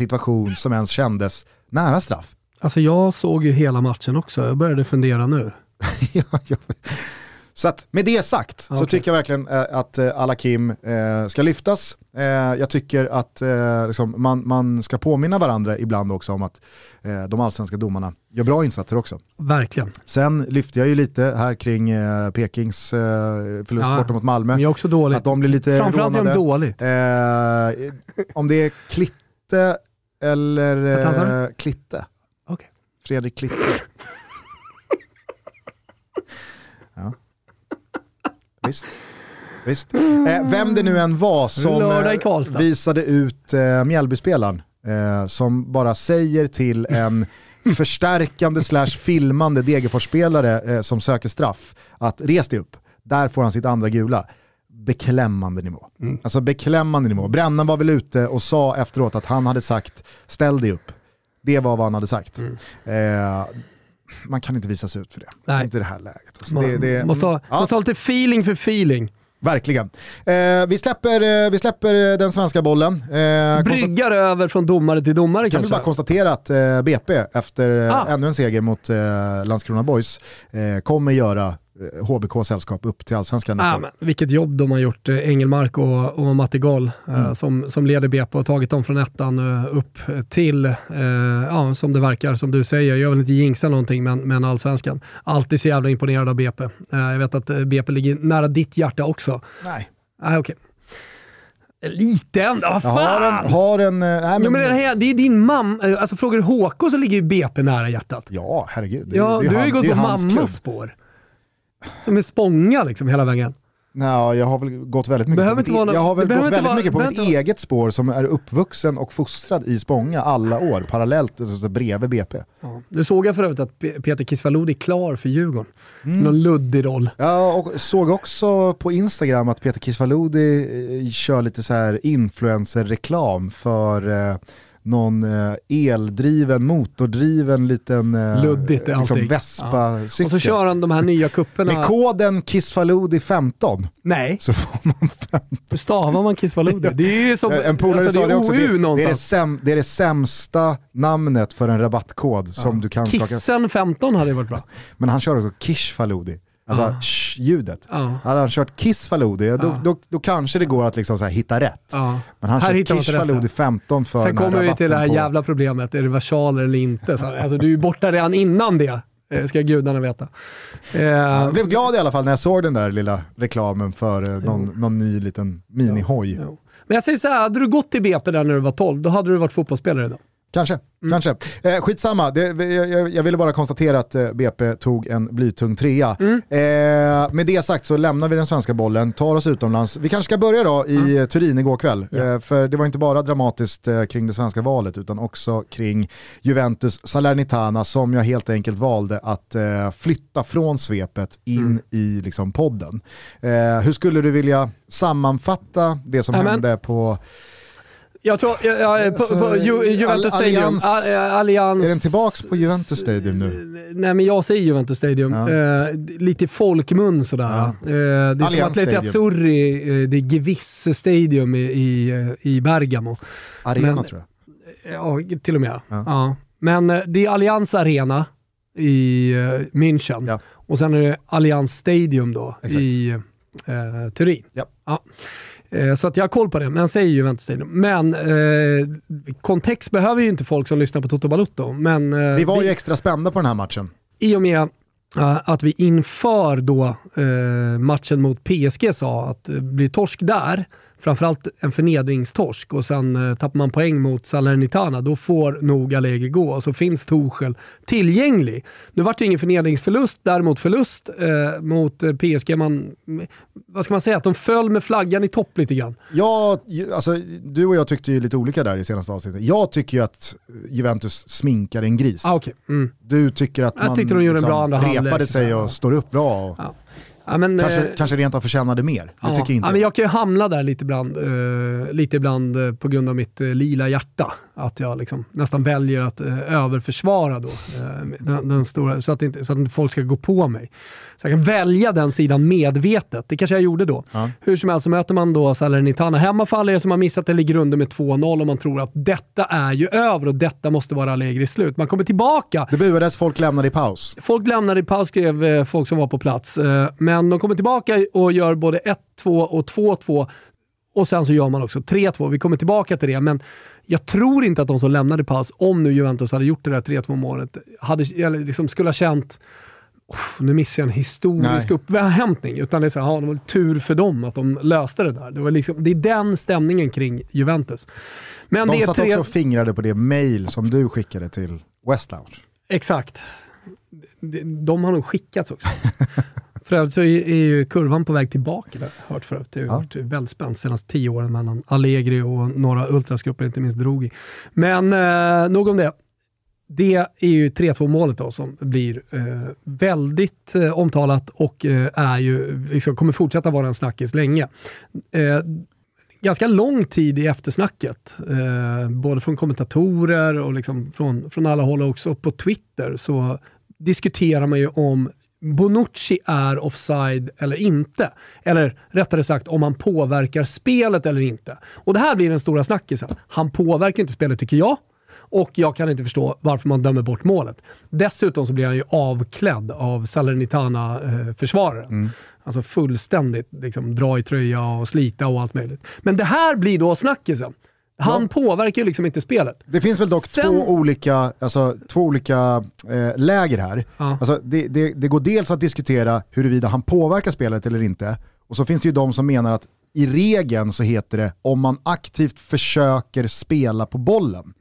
situation som ens kändes nära straff. Alltså jag såg ju hela matchen också, jag började fundera nu. Ja, ja. Så att med det sagt så Okej. tycker jag verkligen eh, att eh, alla Kim eh, ska lyftas. Jag tycker att liksom, man, man ska påminna varandra ibland också om att de allsvenska domarna gör bra insatser också. Verkligen. Sen lyfte jag ju lite här kring Pekings förlust Ja, borta mot Malmö. Men jag är också dålig. Att de blir lite Framförallt är de rånade. dåligt. Eh, om det är Klitte eller eh, Klitte. Okej. Fredrik Klitte. ja. Visst. Visst. Eh, vem det nu än var som eh, visade ut eh, Mjällbyspelaren eh, som bara säger till en förstärkande slash filmande Degerfors-spelare eh, som söker straff att res dig upp, där får han sitt andra gula. Beklämmande nivå. Mm. Alltså beklämmande nivå. Brännan var väl ute och sa efteråt att han hade sagt ställ dig upp. Det var vad han hade sagt. Eh, man kan inte visa sig ut för det. Mm. Nej. Inte i det här läget. Alltså, Man det, det, måste, ha, ja. måste ha lite feeling för feeling. Verkligen. Eh, vi, släpper, eh, vi släpper eh, den svenska bollen. Eh, Bryggar över från domare till domare kan vi kanske. bara konstatera att eh, BP efter eh, Ah. ännu en seger mot eh, Landskrona Boys kommer göra HBK sällskap upp till allsvenskan nästa Ja, år. men, vilket jobb de har gjort, eh, Engelmark och, och Matti Goll, eh, Mm. som, som leder BP och tagit dem från ettan eh, upp till, eh, ja, som det verkar, som du säger, jag vill inte jinxa någonting, men, men allsvenskan. Alltid så jävla imponerad av BP. Eh, jag vet att eh, BP ligger nära ditt hjärta också. Nej. Nej, okej. Lite ändå, vad fan! har en... Har en eh, nej, Jo, men, men det, här, det är din mamma, eh, alltså frågar du HK så ligger ju BP nära hjärtat. Ja, herregud. Det, Ja, det är du har ju gått på mammas klubb. spår. Som är Spånga liksom hela vägen. Nej, jag har väl gått väldigt mycket Behöver på mitt, någon- jag har väl gått väldigt vara- mycket på mitt inte eget spår som är uppvuxen och fostrad i Spånga alla år, parallellt alltså, bredvid BP. Ja. Du såg jag för övrigt att Peter Kisvalodi är klar för Djurgården. Mm. Någon luddig roll. Ja, och såg också på Instagram att Peter Kisvalodi eh, kör lite så här influencer-reklam för eh, någon eh, eldriven, motordriven liten eh, Luddigt är liksom. Vespa-cykel. Och så kör han de här nya kupperna. Med koden KISFALODI15 Nej, så får man hur stavar man Kisvalodi? Det är ju som En polare alltså, sa det också, OU det, det, är det, säm, det är det sämsta namnet för en rabattkod som du kan skaka. Kissen 15 hade varit bra. Men han kör också Kish Faludi, alltså Ah. sh-ljudet. Ja. Hade han kört Kiss Faludi, då, Ja. då, då kanske det går att liksom så här hitta rätt. Ja. Men han Här kör rätt, Faludi ja. 15 för Sen kommer vi till det här på- jävla problemet, är det versaler eller inte? Så, alltså, du är ju borta redan innan det, eh, ska gudarna veta. Eh, Jag blev glad i alla fall när jag såg den där lilla reklamen för eh, någon, någon ny liten minihoj. Men jag säger så här, hade du gått till BP där när du var 12, då hade du varit fotbollsspelare idag. Kanske, Mm. kanske. Eh, skitsamma, det, jag, jag- ville bara konstatera att eh, BP tog en blytung trea. Mm. Eh, med det sagt så lämnar vi den svenska bollen, tar oss utomlands. Vi kanske ska börja då i Mm. eh, Turin igår kväll. Eh, för det var inte bara dramatiskt eh, kring det svenska valet utan också kring Juventus Salernitana som jag helt enkelt valde att flytta från svepet in Mm. i liksom, podden. Hur skulle du vilja sammanfatta det som Ja, men- hände på Jag tror, jag, jag, på, på, Ju, Juventus All- Stadium. Eh, Allians... Är den tillbaks på Juventus Stadium nu? Nej men jag säger Juventus Stadium. Ja. Eh, lite folkmun sådär. Ja. Eh, det är som Allianz Atleti Stadium. Azzurri, eh, det är Gevisse Stadium i, i, eh, i Bergamo. Arena Men- tror jag. Ja, till och med. Ja. Ja. Men eh, det är Allianz Arena i eh, München. Ja. Och sen är det Allianz Stadium då Exakt. i eh, Turin. Ja. Eh, Så att jag har koll på det, men jag säger Juventus Stadium. Men eh, kontext behöver ju inte folk som lyssnar på Toto Balutto. Men eh, Vi var ju extra spända på den här matchen. i och med eh, att vi inför då eh, matchen mot PSG sa att blir torsk där, framförallt en förnedringstorsk och sen eh, tappar man poäng mot Salernitana, då får nog Allegri gå och så finns Torshäll tillgänglig. Nu vart det ingen förnedringsförlust, däremot förlust eh, mot eh, PSG. Man, vad ska man säga, att de föll med flaggan i topp lite grann. Ja, alltså, du och jag tyckte ju lite olika där i senaste avsnittet. Jag tycker ju att Juventus sminkar en gris. Ah, okay. mm. Du tycker att jag man tyckte de gjorde liksom en bra andra repade sig och ja. står upp bra. Och Ja. Ja, men, kanske, eh, kanske rent av förtjänade mer. Det ja. tycker inte ja, men jag kan ju hamna där lite ibland, eh, lite ibland eh, på grund av mitt eh, lila hjärta. Att jag liksom nästan väljer att eh, överförsvara då, eh, den, den stora, så, att inte, så att inte folk ska gå på mig. Så jag kan välja den sidan medvetet. Det kanske jag gjorde då. Ja. Hur som helst så möter man då Salernitana hemma för alla er som har missat det, ligger under med 2-0 och man tror att detta är ju över och detta måste vara Allegris slut. Man kommer tillbaka Det buades, folk lämnade i paus. Folk lämnade i paus, skrev eh, folk som var på plats. Eh, men de kommer tillbaka och gör både 1-2 och 2-2. Och sen så gör man också 3-2. Vi kommer tillbaka till det, men jag tror inte att de som lämnade paus, om nu Juventus hade gjort det där 3-2 målet, hade, eller liksom skulle ha känt "Uff, nu missar jag en historisk Nej. upphämtning. Utan det är så här, ja, det var tur för dem att de löste det där. Det, var liksom, det är den stämningen kring Juventus. Men De det satt tre... också och fingrade på det mail som du skickade till West Lounge. Exakt. De, de har nog skickats också. för övrigt så är, är ju kurvan på väg tillbaka, där, har jag hört förut. Det har Ja. varit väldigt spänt de senaste tio åren mellan Allegri och några ultrasgrupper, inte minst Drogi. Men eh, nog om det. Det är ju 3-2 målet då som blir eh, väldigt eh, omtalat och eh, är ju, liksom, kommer fortsätta vara en snackis länge. Eh, ganska lång tid i eftersnacket, eh, både från kommentatorer och liksom från, från alla håll och också på Twitter så diskuterar man ju om Bonucci är offside eller inte. Eller rättare sagt om han påverkar spelet eller inte. Och det här blir den stora snackisen. Han påverkar inte spelet tycker jag. Och jag kan inte förstå varför man dömer bort målet. Dessutom så blir han ju avklädd av Salernitana-försvararen. Alltså fullständigt liksom, dra i tröja och slita och allt möjligt. Men det här blir då snackisen. Han Ja. påverkar ju liksom inte spelet. Det finns väl dock Sen- två olika, alltså, två olika eh, läger här. Ja. Alltså, det, det, det går dels att diskutera huruvida han påverkar spelet eller inte. Och så finns det ju de som menar att i regeln så heter det om man aktivt försöker spela på bollen.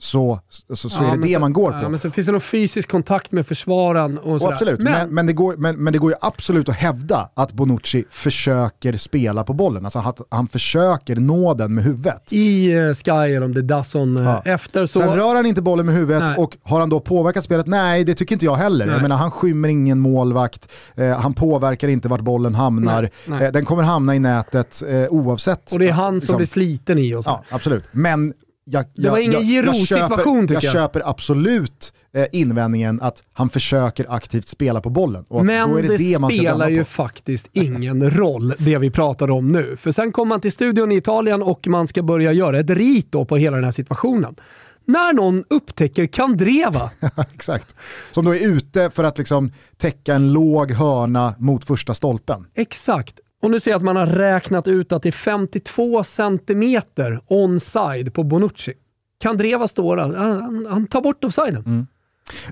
Så, så, så Mm. Ja, är det men det så- man går på. Ja, men så finns det någon fysisk kontakt med försvararen och Och absolut, men, men, det går, men, men det går ju absolut att hävda att Bonucci försöker spela på bollen. Alltså att han försöker nå den med huvudet. i eh, Sky, eller om det är Dazon eh, Ja. efter, så... Sen rör han inte bollen med huvudet Nej. och har han då påverkat spelet? Nej, det tycker inte jag heller. Nej. Jag menar, han skymmer ingen målvakt, eh, han påverkar inte vart bollen hamnar. Nej, den kommer hamna i nätet oavsett. och det är han som liksom. blir sliten i och så. Ja, absolut. Men jag, Det var ingen Giroud-situation, köper, tycker jag jag. köper absolut eh, invändningen att han försöker aktivt spela på bollen. Men det, det, spelar ju på. faktiskt ingen roll, det vi pratar om nu. För sen kommer man till studion i Italien och man ska börja göra ett rit då på hela den här situationen. När någon upptäcker Kandreva, Exakt. Som då är ute för att liksom täcka en låg hörna mot första stolpen. exakt. Och nu ser att man har räknat ut att det är 52 centimeter onside på Bonucci. Kandreva står där, han, han tar bort offsiden. Mm.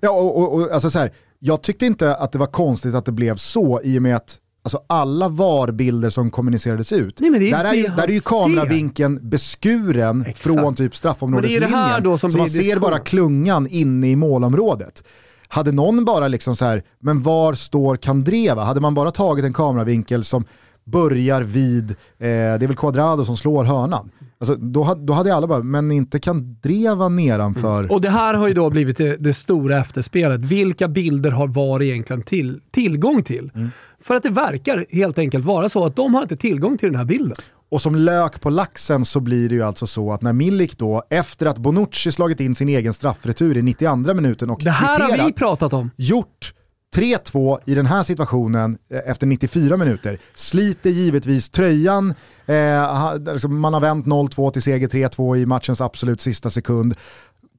Ja, och, och, och, alltså så här, jag tyckte inte att det var konstigt att det blev så i och med att alltså, alla VAR-bilder som kommunicerades ut, Nej, är där, är ju, där är ju ser. kameravinkeln beskuren Exakt. från typ straffområdeslinjen. som så man ser bara klungan inne i målområdet. Hade någon bara liksom så här, men var står Kandreva? Hade man bara tagit en kameravinkel som börjar vid, eh, det är väl Quadrado som slår hörnan. Alltså, då, då hade alla bara, men inte Kandreva nedanför. Och det här har ju då blivit det, det stora efterspelet. Vilka bilder har VAR egentligen till, tillgång till? Mm. För att det verkar helt enkelt vara så att de har inte tillgång till den här bilden. Och som lök på laxen så blir det ju alltså så att när Milik då, efter att Bonucci slagit in sin egen straffretur i 92 minuten och Det här har vi pratat om. gjort 3-2 i den här situationen eh, efter 94 minuter. Sliter givetvis tröjan, eh, alltså, man har vänt 0-2 till seger 3-2 i matchens absolut sista sekund.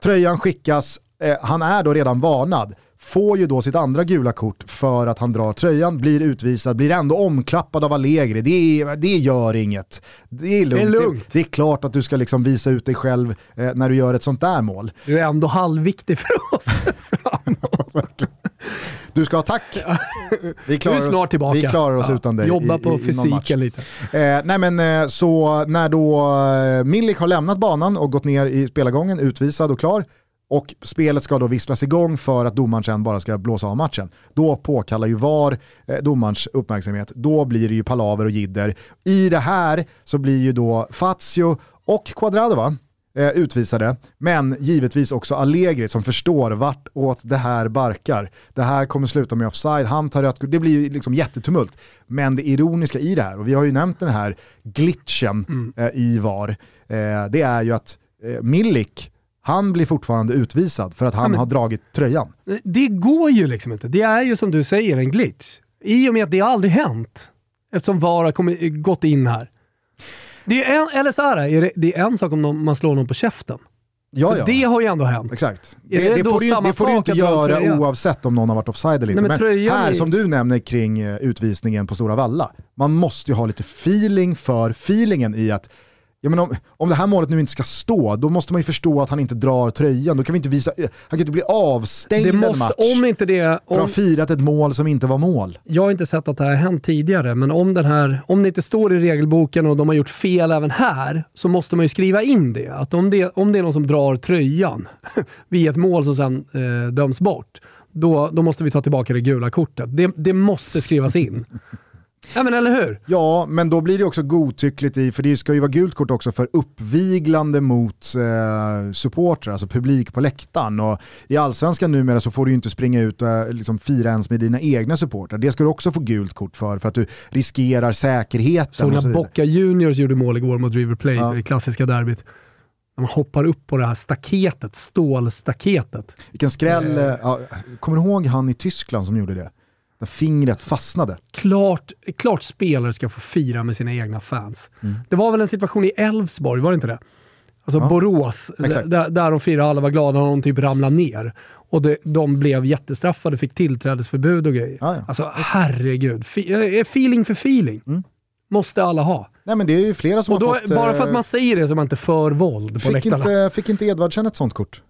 Tröjan skickas, eh, han är då redan varnad. Får ju då sitt andra gula kort för att han drar tröjan, blir utvisad, blir ändå omklappad av Allegri. Det, är, det gör inget. Det är lugnt. Det är lugnt. Det, det är klart att du ska liksom visa ut dig själv eh, när du gör ett sånt där mål. Du är ändå halvviktig för oss. Du ska ha tack. Vi Du är snart oss, tillbaka. Vi klarar oss Ja, utan dig Jobba i, på i, fysiken lite. Eh, nej men eh, så när då eh, Milik har lämnat banan och gått ner i spelargången, utvisad och klar, och spelet ska då visslas igång för att domaren sen bara ska blåsa av matchen. Då påkallar ju VAR eh, domarens uppmärksamhet, då blir det ju palaver och jidder. I det här så blir ju då Fazio och Quadrado va? Eh, utvisade, men givetvis också Allegri som förstår vart åt det här barkar. Det här kommer sluta med offside, han tar rött det blir ju liksom jättetumult. Men det ironiska i det här, och vi har ju nämnt den här glitchen eh, i VAR, eh, det är ju att eh, Milik, han blir fortfarande utvisad för att han men- har dragit tröjan. Det går ju liksom inte. Det är ju som du säger en glitch. I och med att det aldrig hänt. Eftersom VAR har kommit, gått in här. Det är en, eller så här, är det, det är en sak om någon, man slår någon på käften. Ja, ja. Det har ju ändå hänt. Exakt. Är Det, det det, får du, ju- det får du inte göra oavsett om någon har varit offside eller inte. men Men, tröjan här är- som du nämner kring eh, utvisningen på Stora Valla, man måste ju ha lite feeling för feelingen i att Ja, men om, om det här målet nu inte ska stå, då måste man ju förstå att han inte drar tröjan. Då kan vi inte visa, han kan inte bli avstängd Det en måste, match om inte det... för att ha Om, firat ett mål som inte var mål. jag har inte sett att det här har hänt tidigare, men om, den här, om det inte står i regelboken och de har gjort fel även här, så måste man ju skriva in det. Att om det, om det är någon som drar tröjan vid ett mål som sen eh, döms bort, då, då måste vi ta tillbaka det gula kortet. Det, det måste skrivas in. Ja men eller hur? Ja, men då blir det också godtyckligt i, för det ska ju vara gult kort också för uppviglande mot eh, supportrar, alltså publik på läktaren. Och I allsvenskan numera så får du ju inte springa ut och eh, liksom fira ens med dina egna supportrar. Det ska du också få gult kort för, för att du riskerar säkerheten. Och när så. Boca Juniors gjorde mål igår mot River Plate Ja. i det klassiska derbyt. När man hoppar upp på det här staketet, stålstaketet. Vilken skräll, eh, ja, kommer du ihåg han i Tyskland som gjorde det? Där fingret fastnade. Klart, klart spelare ska få fira med sina egna fans. Det var väl en situation i Elfsborg, var det inte det? Alltså Ja, Borås, där, där de firade alla var glada och de typ ramlade ner. Och det, de blev jättestraffade, fick tillträdesförbud och grejer. Ja, ja. Alltså herregud, Fe, eh, feeling för feeling. Mm. Måste alla ha. Nej men det är ju flera som Och då, har fått... bara för att eh, man säger det så är man inte för våld på fick, läktarna. inte, fick inte Edvardsen ett sånt kort?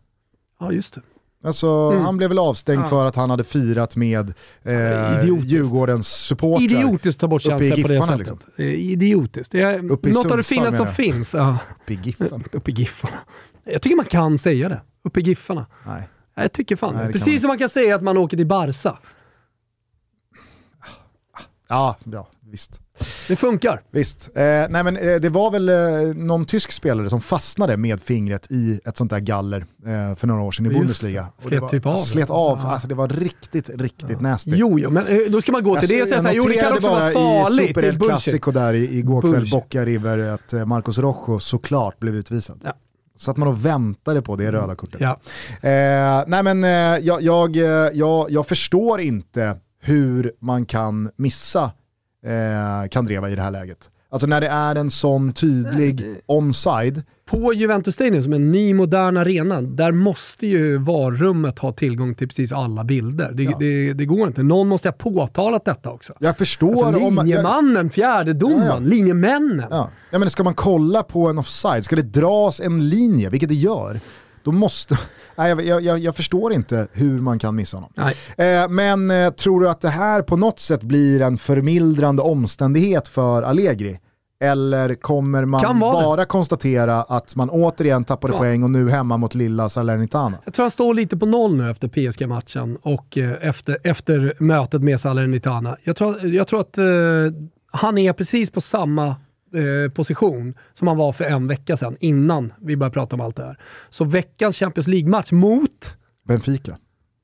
Ja, just det. Alltså, Mm. Han blev väl avstängd Ja. för att han hade firat med eh, Idiotiskt. Djurgårdens supportrar. Idiotiskt att ta bort känslor på det Giffarna, sättet. liksom. Eh, Idiotiskt. Det är något av det finaste som finns. Ja. Uppe i Giffen. Uppe i Giffarna. Jag tycker man kan säga det. Uppe i Giffarna. Nej. Ja, Jag tycker fan Nej, det. man Precis inte. som man kan säga att man åker till Barca. Ja, ja, visst. Det funkar. Visst. Eh, nej men eh, det var väl eh, någon tysk spelare som fastnade med fingret i ett sånt där galler eh, för några år sedan i Just Bundesliga. Och Slet var, typ av. Slet av. Ja. Alltså det var riktigt, riktigt ja. nasty. Jo, jo, men eh, då ska man gå till det och säga såhär, jo det kan också vara farligt. i Super Det är El bullshit. Clasico där i- igår kväll. Boca River, att eh, Marcos Rojo såklart blev utvisad. Ja. Så att man och väntade på det röda kortet. Ja. Nej men jag, jag, jag, jag förstår inte hur man kan missa eh, Kandreva i det här läget. Alltså när det är en sån tydlig onside, På Juventus Stadium, som är en ny modern arena, där måste ju varummet ha tillgång till precis alla bilder. Det, Ja. det, det går inte. Någon måste ha påtalat detta också. jag förstår Alltså, om... Jag, linjemannen, fjärdedomaren, Ja, ja. linjemännen. ja. Ja, men ska man kolla på en offside, ska det dras en linje, vilket det gör, då måste... Nej, jag, jag, jag, förstår inte hur man kan missa honom. Nej. Eh, men eh, tror du att det här på något sätt blir en förmildrande omständighet för Allegri? Eller kommer man bara konstatera att man återigen tappade Ja. poäng och nu hemma mot lilla Salernitana? Jag tror han står lite på noll nu efter PSG-matchen och eh, efter, efter mötet med Salernitana. Jag tror, jag tror att eh, han är precis på samma eh, position som han var för en vecka sedan, innan vi började prata om allt det här. Så veckans Champions League-match mot, Benfica.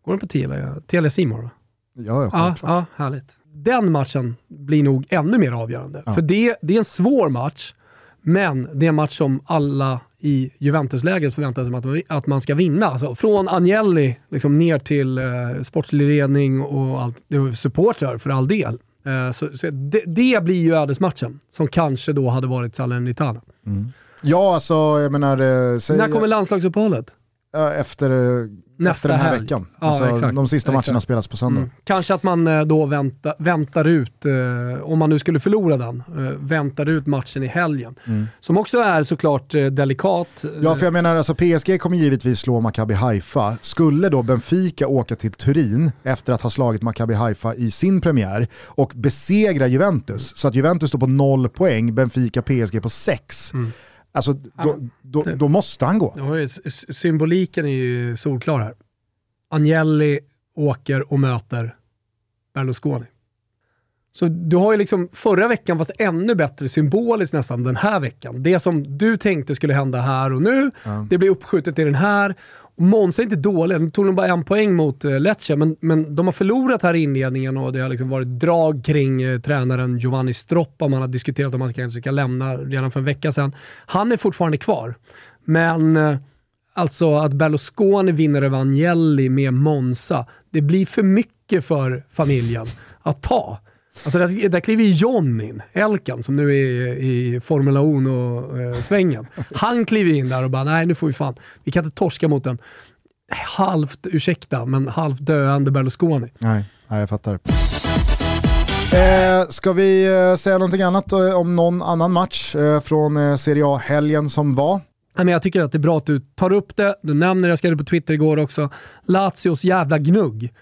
går den på Telia, Telia Simor va? Ja, ja, ja, härligt. Den matchen blir nog ännu mer avgörande. Ja. För det, det är en svår match, men det är en match som alla i Juventus-lägret förväntar sig att att man ska vinna. Alltså, från Agnelli liksom ner till eh, sportslig ledning och allt, supportrar för all del. Eh, så, så det, det blir ju ödesmatchen, som kanske då hade varit Salernitana. Ja, alltså jag menar... Eh, säg, När kommer landslagsuppehållet? Efter, Nästa efter den här helg. veckan. Ja, alltså, exakt. de sista matcherna Exakt. spelas på söndag. Mm. Kanske att man eh, då vänta, väntar ut, eh, om man nu skulle förlora den, eh, väntar ut matchen i helgen. Som också är såklart eh, delikat. Mm. Ja, för jag menar alltså PSG kommer givetvis slå Maccabi Haifa. Skulle då Benfica åka till Turin efter att ha slagit Maccabi Haifa i sin premiär och besegra Juventus, så att Juventus står på noll poäng, Benfica PSG på sex. Alltså, då, då, då måste han gå. Ja, symboliken är ju solklar här. Agnelli åker och möter Berlusconi. Så du har ju liksom förra veckan, fast ännu bättre symboliskt nästan, den här veckan. Det som du tänkte skulle hända här och nu, det blir uppskjutet till den här. Och Monza är inte dåliga, de tog nog bara en poäng mot eh, Lecce, men, men de har förlorat här i inledningen och det har liksom varit drag kring eh, tränaren Giovanni Stroppa. Man har diskuterat om han kanske ska lämna redan för en vecka sedan. Han är fortfarande kvar, men eh, Alltså att Berlusconi vinner Evangeli med Monza, det blir för mycket för familjen att ta. Alltså där, där kliver John in, Elkan, som nu är i Formula 1-svängen. Han kliver in där och bara, nej nu får vi fan, vi kan inte torska mot en halvt, ursäkta, men halvt döende Berlusconi. Nej, nej jag fattar. Eh, ska vi eh, säga någonting annat eh, om någon annan match eh, från eh, Serie A-helgen som var? Men jag tycker att det är bra att du tar upp det. Du nämner det, jag skrev det på Twitter igår också, Lazios jävla gnugg.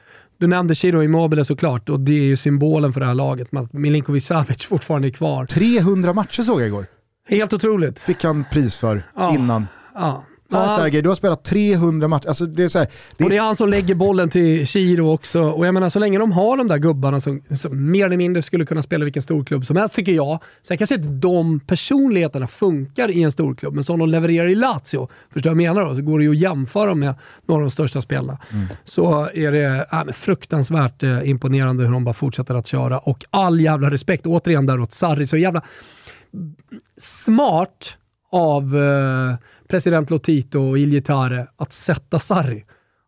Du nämnde Ciro Immobile såklart och det är ju symbolen för det här laget. Milinkovic Savic fortfarande är kvar. 300 matcher såg jag igår. Helt otroligt. Fick han pris för Ja. innan. Ja. Ja, Sergej, du har spelat 300 matcher. Alltså, det är så här, det och det är han som lägger bollen till Chiro också. Och jag menar, så länge de har de där gubbarna som, som mer eller mindre skulle kunna spela vilken storklubb som helst, tycker jag. Sen kanske inte de personligheterna funkar i en storklubb, men som de levererar i Lazio, förstår du vad jag menar då? Så går det ju att jämföra med några av de största spelarna. Så är det äh, fruktansvärt eh, imponerande hur de bara fortsätter att köra. Och all jävla respekt, återigen där åt Sarri, så jävla smart av eh, president Lotito och Iljetare att sätta Sarri.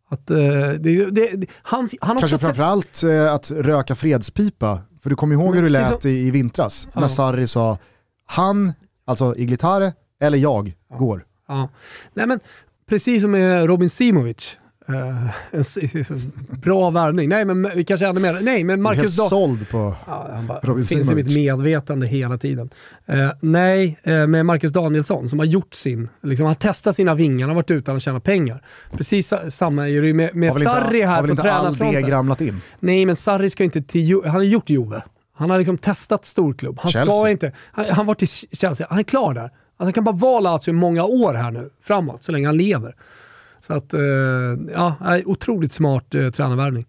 Att, eh, det, det, han, han Kanske framförallt eh, att röka fredspipa. För du kommer ihåg Men hur det precis lät som- i, i vintras när Ja. Sarri sa han, alltså Iglitare eller jag, går. Ja. Nej, men, precis som med Robin Simovic. Eh, en, bra värvning. Nej, men vi kanske ännu mer. Nej, men Marcus helt Dahl. såld på... Ja, han bara, Robin finns i mitt medvetande hela tiden. Eh, nej, eh, med Marcus Danielsson som har gjort sin, liksom, han testar sina vingar, han har varit utan att tjäna pengar. Precis sa- samma är det med, med Har väl Sarri inte, har här väl på inte all tränarfronten. deg ramlat in? Nej, men Sarri ska inte till Han har gjort Juve. Han har liksom testat storklubb. Han ska Chelsea. inte... Han, han var till Chelsea. Han är klar där. Alltså, han kan bara vara Lazio i många år här nu, framåt, så länge han lever. Så att, eh, ja, otroligt smart eh, tränarvärvning.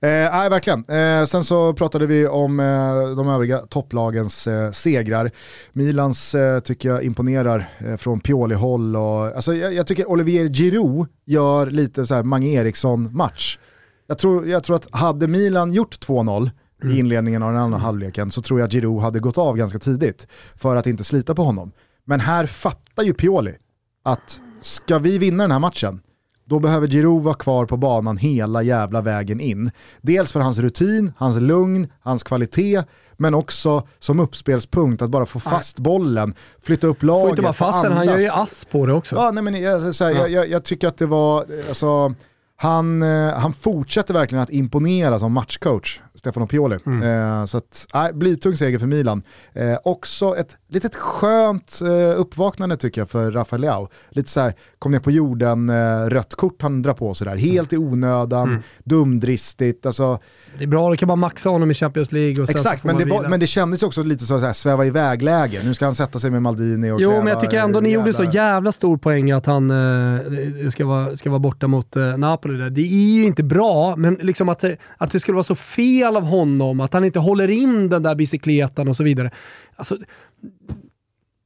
Eh, nej, verkligen. Eh, sen så pratade vi om eh, de övriga topplagens eh, segrar. Milans eh, tycker jag imponerar från Pioli-håll. Och, alltså, jag, jag tycker Olivier Giroud gör lite så här Mange Eriksson-match. Jag tror, jag tror att hade Milan gjort 2-0 i inledningen av den andra halvleken så tror jag att Giroud hade gått av ganska tidigt för att inte slita på honom. Men här fattar ju Pioli att ska vi vinna den här matchen, då behöver Giroud vara kvar på banan hela jävla vägen in. Dels för hans rutin, hans lugn, hans kvalitet, men också som uppspelspunkt att bara få fast bollen, flytta upp laget, Får inte bara fast den, han gör ju ass på det också. Ja, nej, men jag, så här, jag, jag, jag tycker att det var, alltså, han, eh, han fortsätter verkligen att imponera som matchcoach, Stefano Pioli. Eh, så att, nej, blytung seger för Milan. Eh, också ett litet skönt eh, uppvaknande tycker jag för Rafael Leao. Lite så här, kom ner på jorden, eh, rött kort han drar på sådär, helt i onödan, dumdristigt. Alltså, Det är bra, du kan bara maxa honom i Champions League och exakt, men det, var, men det kändes också lite så här, sväva iväg-läge. Nu ska han sätta sig med Maldini och Jo, men jag tycker ändå eh, ni gjorde så jävla- stor poäng att han eh, ska, vara, ska vara borta mot eh, Napoli. Där. Det är ju inte bra, men liksom att, det- att det skulle vara så fel av honom, att han inte håller in den där bicykletan och så vidare. Alltså,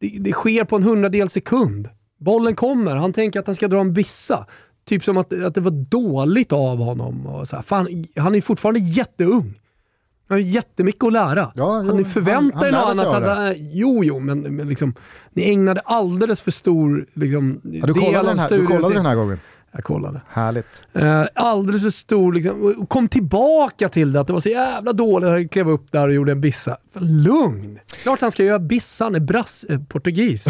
det, det sker på en hundradel sekund. Bollen kommer, han tänker att han ska dra en bissa. Typ som att, att det var dåligt av honom. Och så här. Fan, han är fortfarande jätteung. Han har jättemycket att lära. Ja, jo, han han- förväntar er något annat. Att, jo, jo, men, men liksom, ni ägnade alldeles för stor liksom, Ja, du, del kollade av den här, du kollade den här gången? Jag kollade. Härligt. Eh, alldeles för stor, liksom, kom tillbaka till det, att det var så jävla dåligt. Han klev upp där och gjorde en bissa. Lugn! Klart han ska göra bissa, han är brass, eh, portugis.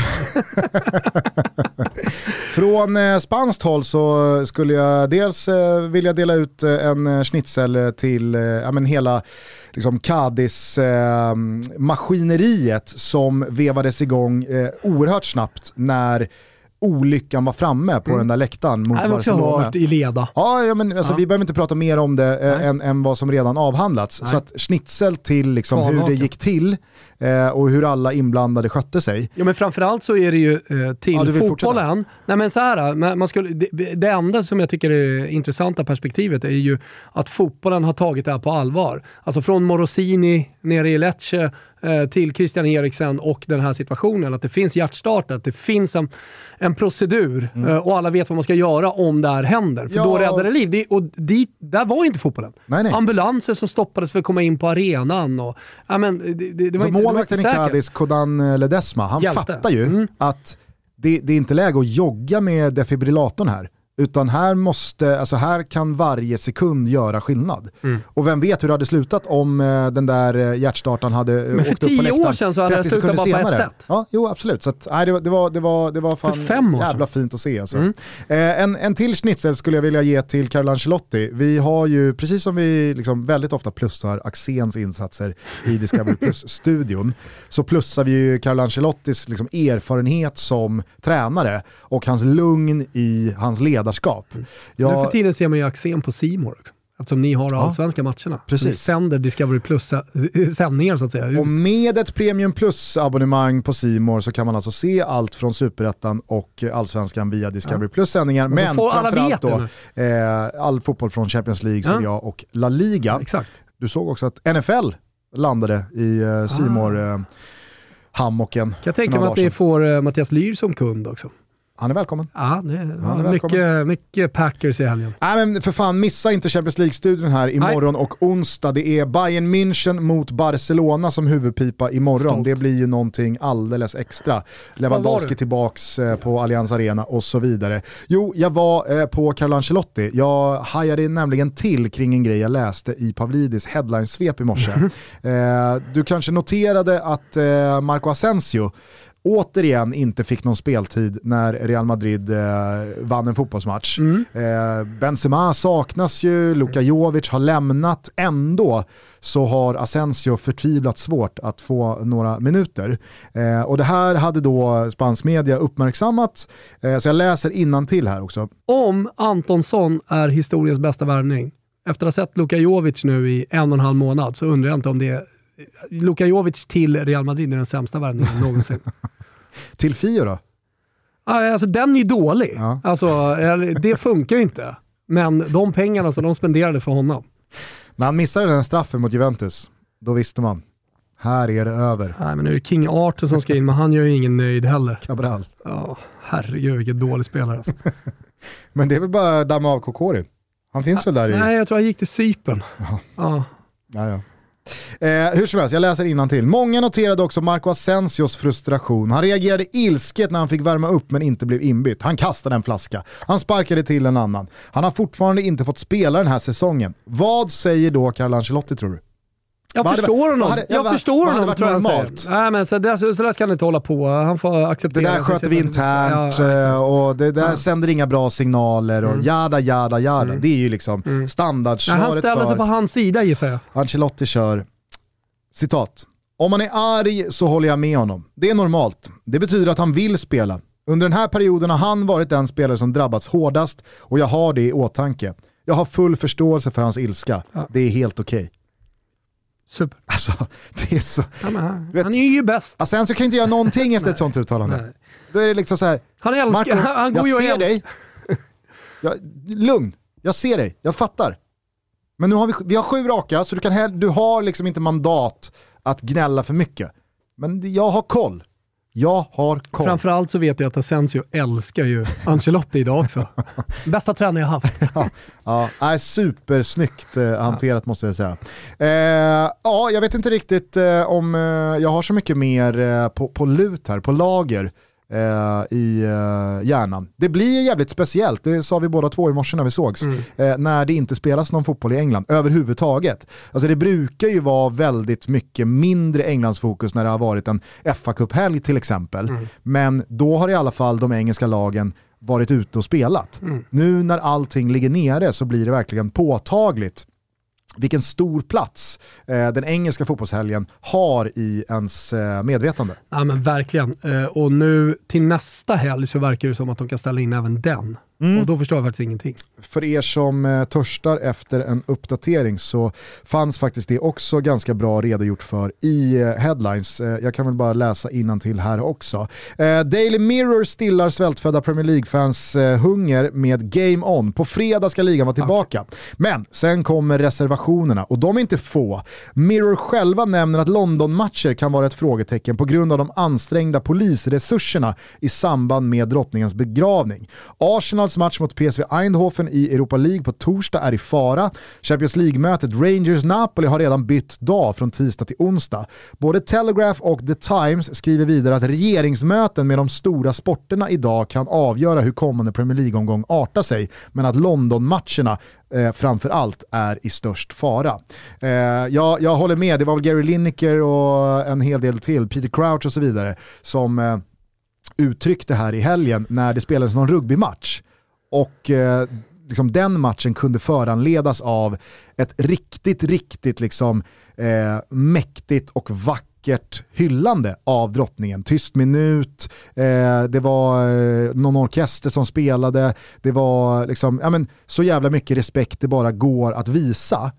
Från eh, spanskt håll så skulle jag dels eh, vilja dela ut eh, en eh, schnitzel till eh, ja, men hela liksom Cadiz-maskineriet som vevades igång eh, oerhört snabbt när olyckan var framme på den där läktaren mot Jag har också Barcelona. hört i leda. Ja, ja men alltså, Ja. vi behöver inte prata mer om det eh, än, än vad som redan avhandlats. Nej. Så att schnitzel till liksom, hur det gick till eh, och hur alla inblandade skötte sig. Ja men framförallt så är det ju eh, till Ja, fotbollen. Nej men så här, man, man skulle, det, det enda som jag tycker är det intressanta perspektivet är ju att fotbollen har tagit det här på allvar. Alltså från Morosini nere i Lecce eh, till Christian Eriksen och den här situationen. Att det finns hjärtstarter, att det finns en, en procedur eh, och alla vet vad man ska göra om det här händer. För Ja. då räddar det liv. Det, och dit, där var inte fotbollen. Nej, nej. Ambulanser som stoppades för att komma in på arenan. Och, ja, men, det, det, det var Så inte, det var målvakten i inte. Cadiz, Kodan eh, Ledesma, han Hjälte. fattar ju Mm. att det, det är inte läge att jogga med defibrillatorn här. Utan här, måste, alltså här kan varje sekund göra skillnad. Mm. Och vem vet hur det hade slutat om eh, den där eh, hjärtstartaren hade Men för åkt upp på tio år läktaren sedan så hade det 30 slutat bara på ett senare. sätt. Ja, jo absolut. Så att, nej, det, var, det, var, det, var, det var fan jävla fint att se. Alltså. Mm. Eh, en, en till schnitzel skulle jag vilja ge till Carlo Ancelotti. Vi har ju, precis som vi liksom väldigt ofta plussar Axéns insatser i Discovery Plus-studion, så plussar vi ju Carlo Ancelottis liksom erfarenhet som tränare och hans lugn i hans ledarskap. Nu för Jag, tiden ser man ju Axén på More också. Eftersom ni har allsvenska matcherna. Precis. Ni sänder Discovery Plus äh, sändningar så att säga. och med ett Premium Plus-abonnemang på Simor så kan man alltså se allt från Superettan och Allsvenskan via Discovery Plus-sändningar. så Men får alla framförallt då eh, all fotboll från Champions League, Ja. Serie A och La Liga. Exakt. Du såg också att NFL landade i uh, Simor uh, hammocken. Kan jag tänka mig att ni får uh, Mattias Lyr som kund också. Han är välkommen. Ja, det är välkommen. mycket, mycket Packers i helgen. Nej men för fan, missa inte Champions League-studion här imorgon och onsdag. Det är Bayern München mot Barcelona som huvudpipa imorgon. Stolt. Det blir ju någonting alldeles extra. Lewandowski tillbaks eh, på Allianz Arena och så vidare. Jo, jag var eh, på Carlo Ancelotti. Jag hajade nämligen till kring en grej jag läste i Pavlidis headlinesvep i morse. eh, du kanske noterade att Marco Asensio återigen inte fick någon speltid när Real Madrid eh, vann en fotbollsmatch. Eh, Benzema saknas ju, Luka Jovic har lämnat, ändå så har Asensio förtvivlat svårt att få några minuter. Eh, och det här hade då spansk media uppmärksammat, eh, så jag läser till här också. Om Antonsson är historiens bästa värvning, efter att ha sett Luka Jovic nu i en och en halv månad, så undrar jag inte om det är Luka Jovic till Real Madrid är den sämsta värvningen någonsin. Till Fio då? Alltså den är ju dålig. Ja. Alltså, eller, det funkar ju inte. Men de pengarna som de spenderade för honom. När han missade den straffen mot Juventus, då visste man. Här är det över. Nej, men nu är det King Arthur som ska in, men han gör ju ingen nöjd heller. Cabral. Ja, herregud vilken dålig spelare alltså. Men det är väl bara att damma av Kokori. Han finns väl där i... Nej, jag tror han gick till Cypern. Ja. Ja, ja. Eh, hur som helst, jag läser till. Många noterade också Marco Asensios frustration. Han reagerade ilsket när han fick värma upp men inte blev inbytt. Han kastade en flaska. Han sparkade till en annan. Han har fortfarande inte fått spela den här säsongen. Vad säger då Carlo Ancelotti tror du? Jag hade- förstår honom. hade- ja, jag vad- förstår hade honom tror jag normalt? Nej, men så, där, så, där ska han inte hålla på. Han får Det acceptera. där sköter vi internt Ja, eh, och det där Ja. sänder inga bra signaler och Mm. jada jada jada. Mm. Det är ju liksom Mm. Nej, han standardsvaret ställer sig på hans sida gissar jag. Ancelotti kör, citat, om man är arg så håller jag med honom. Det är normalt. Det betyder att han vill spela. Under den här perioden har han varit den spelare som drabbats hårdast och jag har det i åtanke. Jag har full förståelse för hans ilska. Ja. Det är helt okej. Super. Alltså, det är så... Han, Vet- han är ju bäst. Alltså, sen så kan inte göra någonting efter ett sånt uttalande. Nej. Då är det liksom så här, Han älskar, Marco, han går jag ser älskar. dig. Jag, lugn, jag ser dig, jag fattar. Men nu har vi, vi har sju raka, så du, kan, du har liksom inte mandat att gnälla för mycket. Men jag har koll. Jag har koll. Framförallt så vet jag att Asensio älskar ju Ancelotti idag också. Bästa tränare jag haft. Ja, nej, supersnyggt eh, hanterat måste jag säga. Eh, ja, jag vet inte riktigt eh, om eh, jag har så mycket mer eh, på, på lut här, på lager. Eh, i eh, hjärnan. Det blir jävligt speciellt, det sa vi båda två i morse när vi sågs, Mm. eh, när det inte spelas någon fotboll i England överhuvudtaget. Alltså det brukar ju vara väldigt mycket mindre Englandsfokus när det har varit en fa Cup-helg till exempel. Mm. Men då har i alla fall de engelska lagen varit ute och spelat. Mm. Nu när allting ligger nere så blir det verkligen påtagligt vilken stor plats eh, den engelska fotbollshelgen har i ens eh, medvetande. Ja men verkligen. Eh, och nu till nästa helg så verkar det som att de kan ställa in även den. Mm. Och då förstår jag faktiskt ingenting. För er som eh, törstar efter en uppdatering så fanns faktiskt det också ganska bra redogjort för i eh, headlines. Eh, jag kan väl bara läsa till här också. Daily Mirror stillar svältfödda Premier League-fans hunger med Game On. På fredag ska ligan vara tillbaka. Men sen kommer reservationerna och de är inte få. Mirror själva nämner att London-matcher kan vara ett frågetecken på grund av de ansträngda polisresurserna i samband med drottningens begravning. Arsenals match mot PSV Eindhoven i Europa League på torsdag är i fara. Champions League-mötet Rangers-Napoli har redan bytt dag från tisdag till onsdag. Både Telegraph och The Times skriver vidare att regeringsmöten med de stora sporterna idag kan avgöra hur kommande Premier League-omgång artar sig, men att London-matcherna eh, framför allt är i störst fara. Eh, jag, jag håller med, det var väl Gary Lineker och en hel del till, Peter Crouch och så vidare, som eh, uttryckte här i helgen när det spelades någon rugbymatch. Och eh, liksom den matchen kunde föranledas av ett riktigt, riktigt liksom, eh, mäktigt och vackert hyllande av drottningen. Tyst minut, eh, det var eh, någon orkester som spelade, det var liksom, ja, men, så jävla mycket respekt det bara går att visa.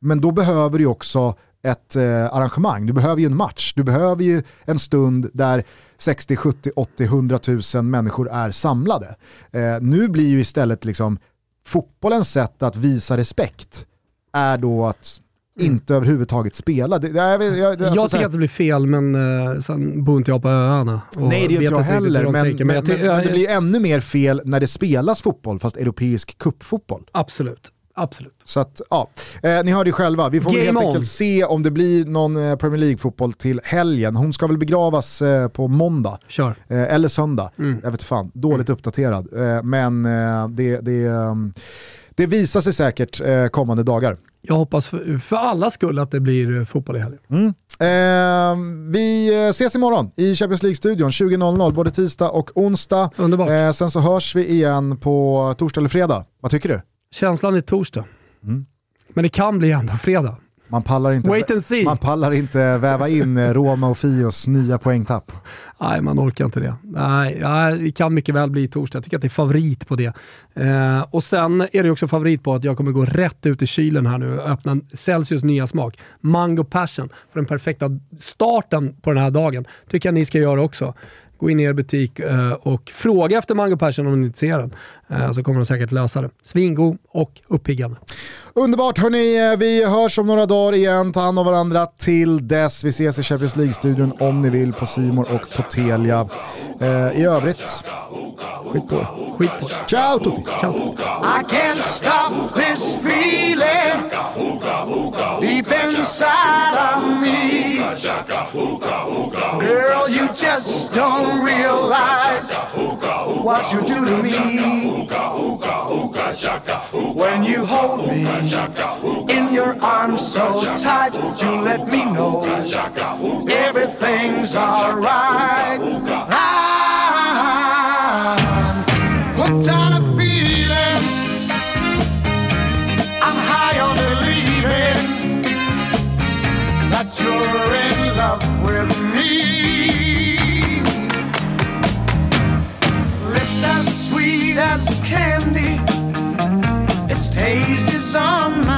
Men då behöver du ju också ett eh, arrangemang, du behöver ju en match, du behöver ju en stund där 60, 70, 80, 100 000 människor är samlade. Eh, nu blir ju istället liksom fotbollens sätt att visa respekt är då att inte överhuvudtaget spela. Det, jag, vet- jag, alltså jag tycker att det blir fel, men uh, sen bor inte jag på öarna. Nej det gör inte jag heller, men, men, jag men, men, jag- det blir ännu mer fel när det spelas fotboll, fast europeisk cupfotboll. Absolut, absolut. Så att, ja, eh, ni hörde ju själva. Vi får Game helt on. enkelt se om det blir någon eh, Premier League-fotboll till helgen. Hon ska väl begravas eh, på måndag. Kör. Eh, eller söndag, Mm. jag vet fan. Dåligt uppdaterad. Eh, men det, det, ehm, det visar sig säkert kommande dagar. Jag hoppas för, för alla skull att det blir fotboll i helgen. Eh, vi eh, ses imorgon i Champions League-studion 20.00, både tisdag och onsdag. Eh, sen så hörs vi igen på torsdag eller fredag. Vad tycker du? Känslan är torsdag. Mm. Men det kan bli ändå fredag. Man pallar inte, Wait and see. man pallar inte väva in eh, Roma och Fios nya poängtapp. Nej, man orkar inte det. Nej, det kan mycket väl bli torsdag. Jag tycker att det är favorit på det. Eh, och sen är det också favorit på att jag kommer gå rätt ut i kylen här nu och öppna Celsius nya smak. Mango Passion för den perfekta starten på den här dagen. Tycker jag ni ska göra också. Gå in i er butik eh, och fråga efter Mango Passion om ni inte ser den. Eh, så kommer de säkert lösa det. Svingod och uppiggande. Underbart hörni, vi hörs om några dagar igen. Ta hand om varandra till dess. Vi ses i Champions League-studion om ni vill på Simor och på Telia. Eh, I övrigt, skit på er. Skit på det. Ciao tutti! Ciao. I can't stop this feeling deep inside of me. Girl, you just don't realize what you do to me. When you hold me in your arms so tight, you let me know everything's alright. I'm hooked on a feeling. I'm high on believing that you're in love with me. As candy. Its taste is on my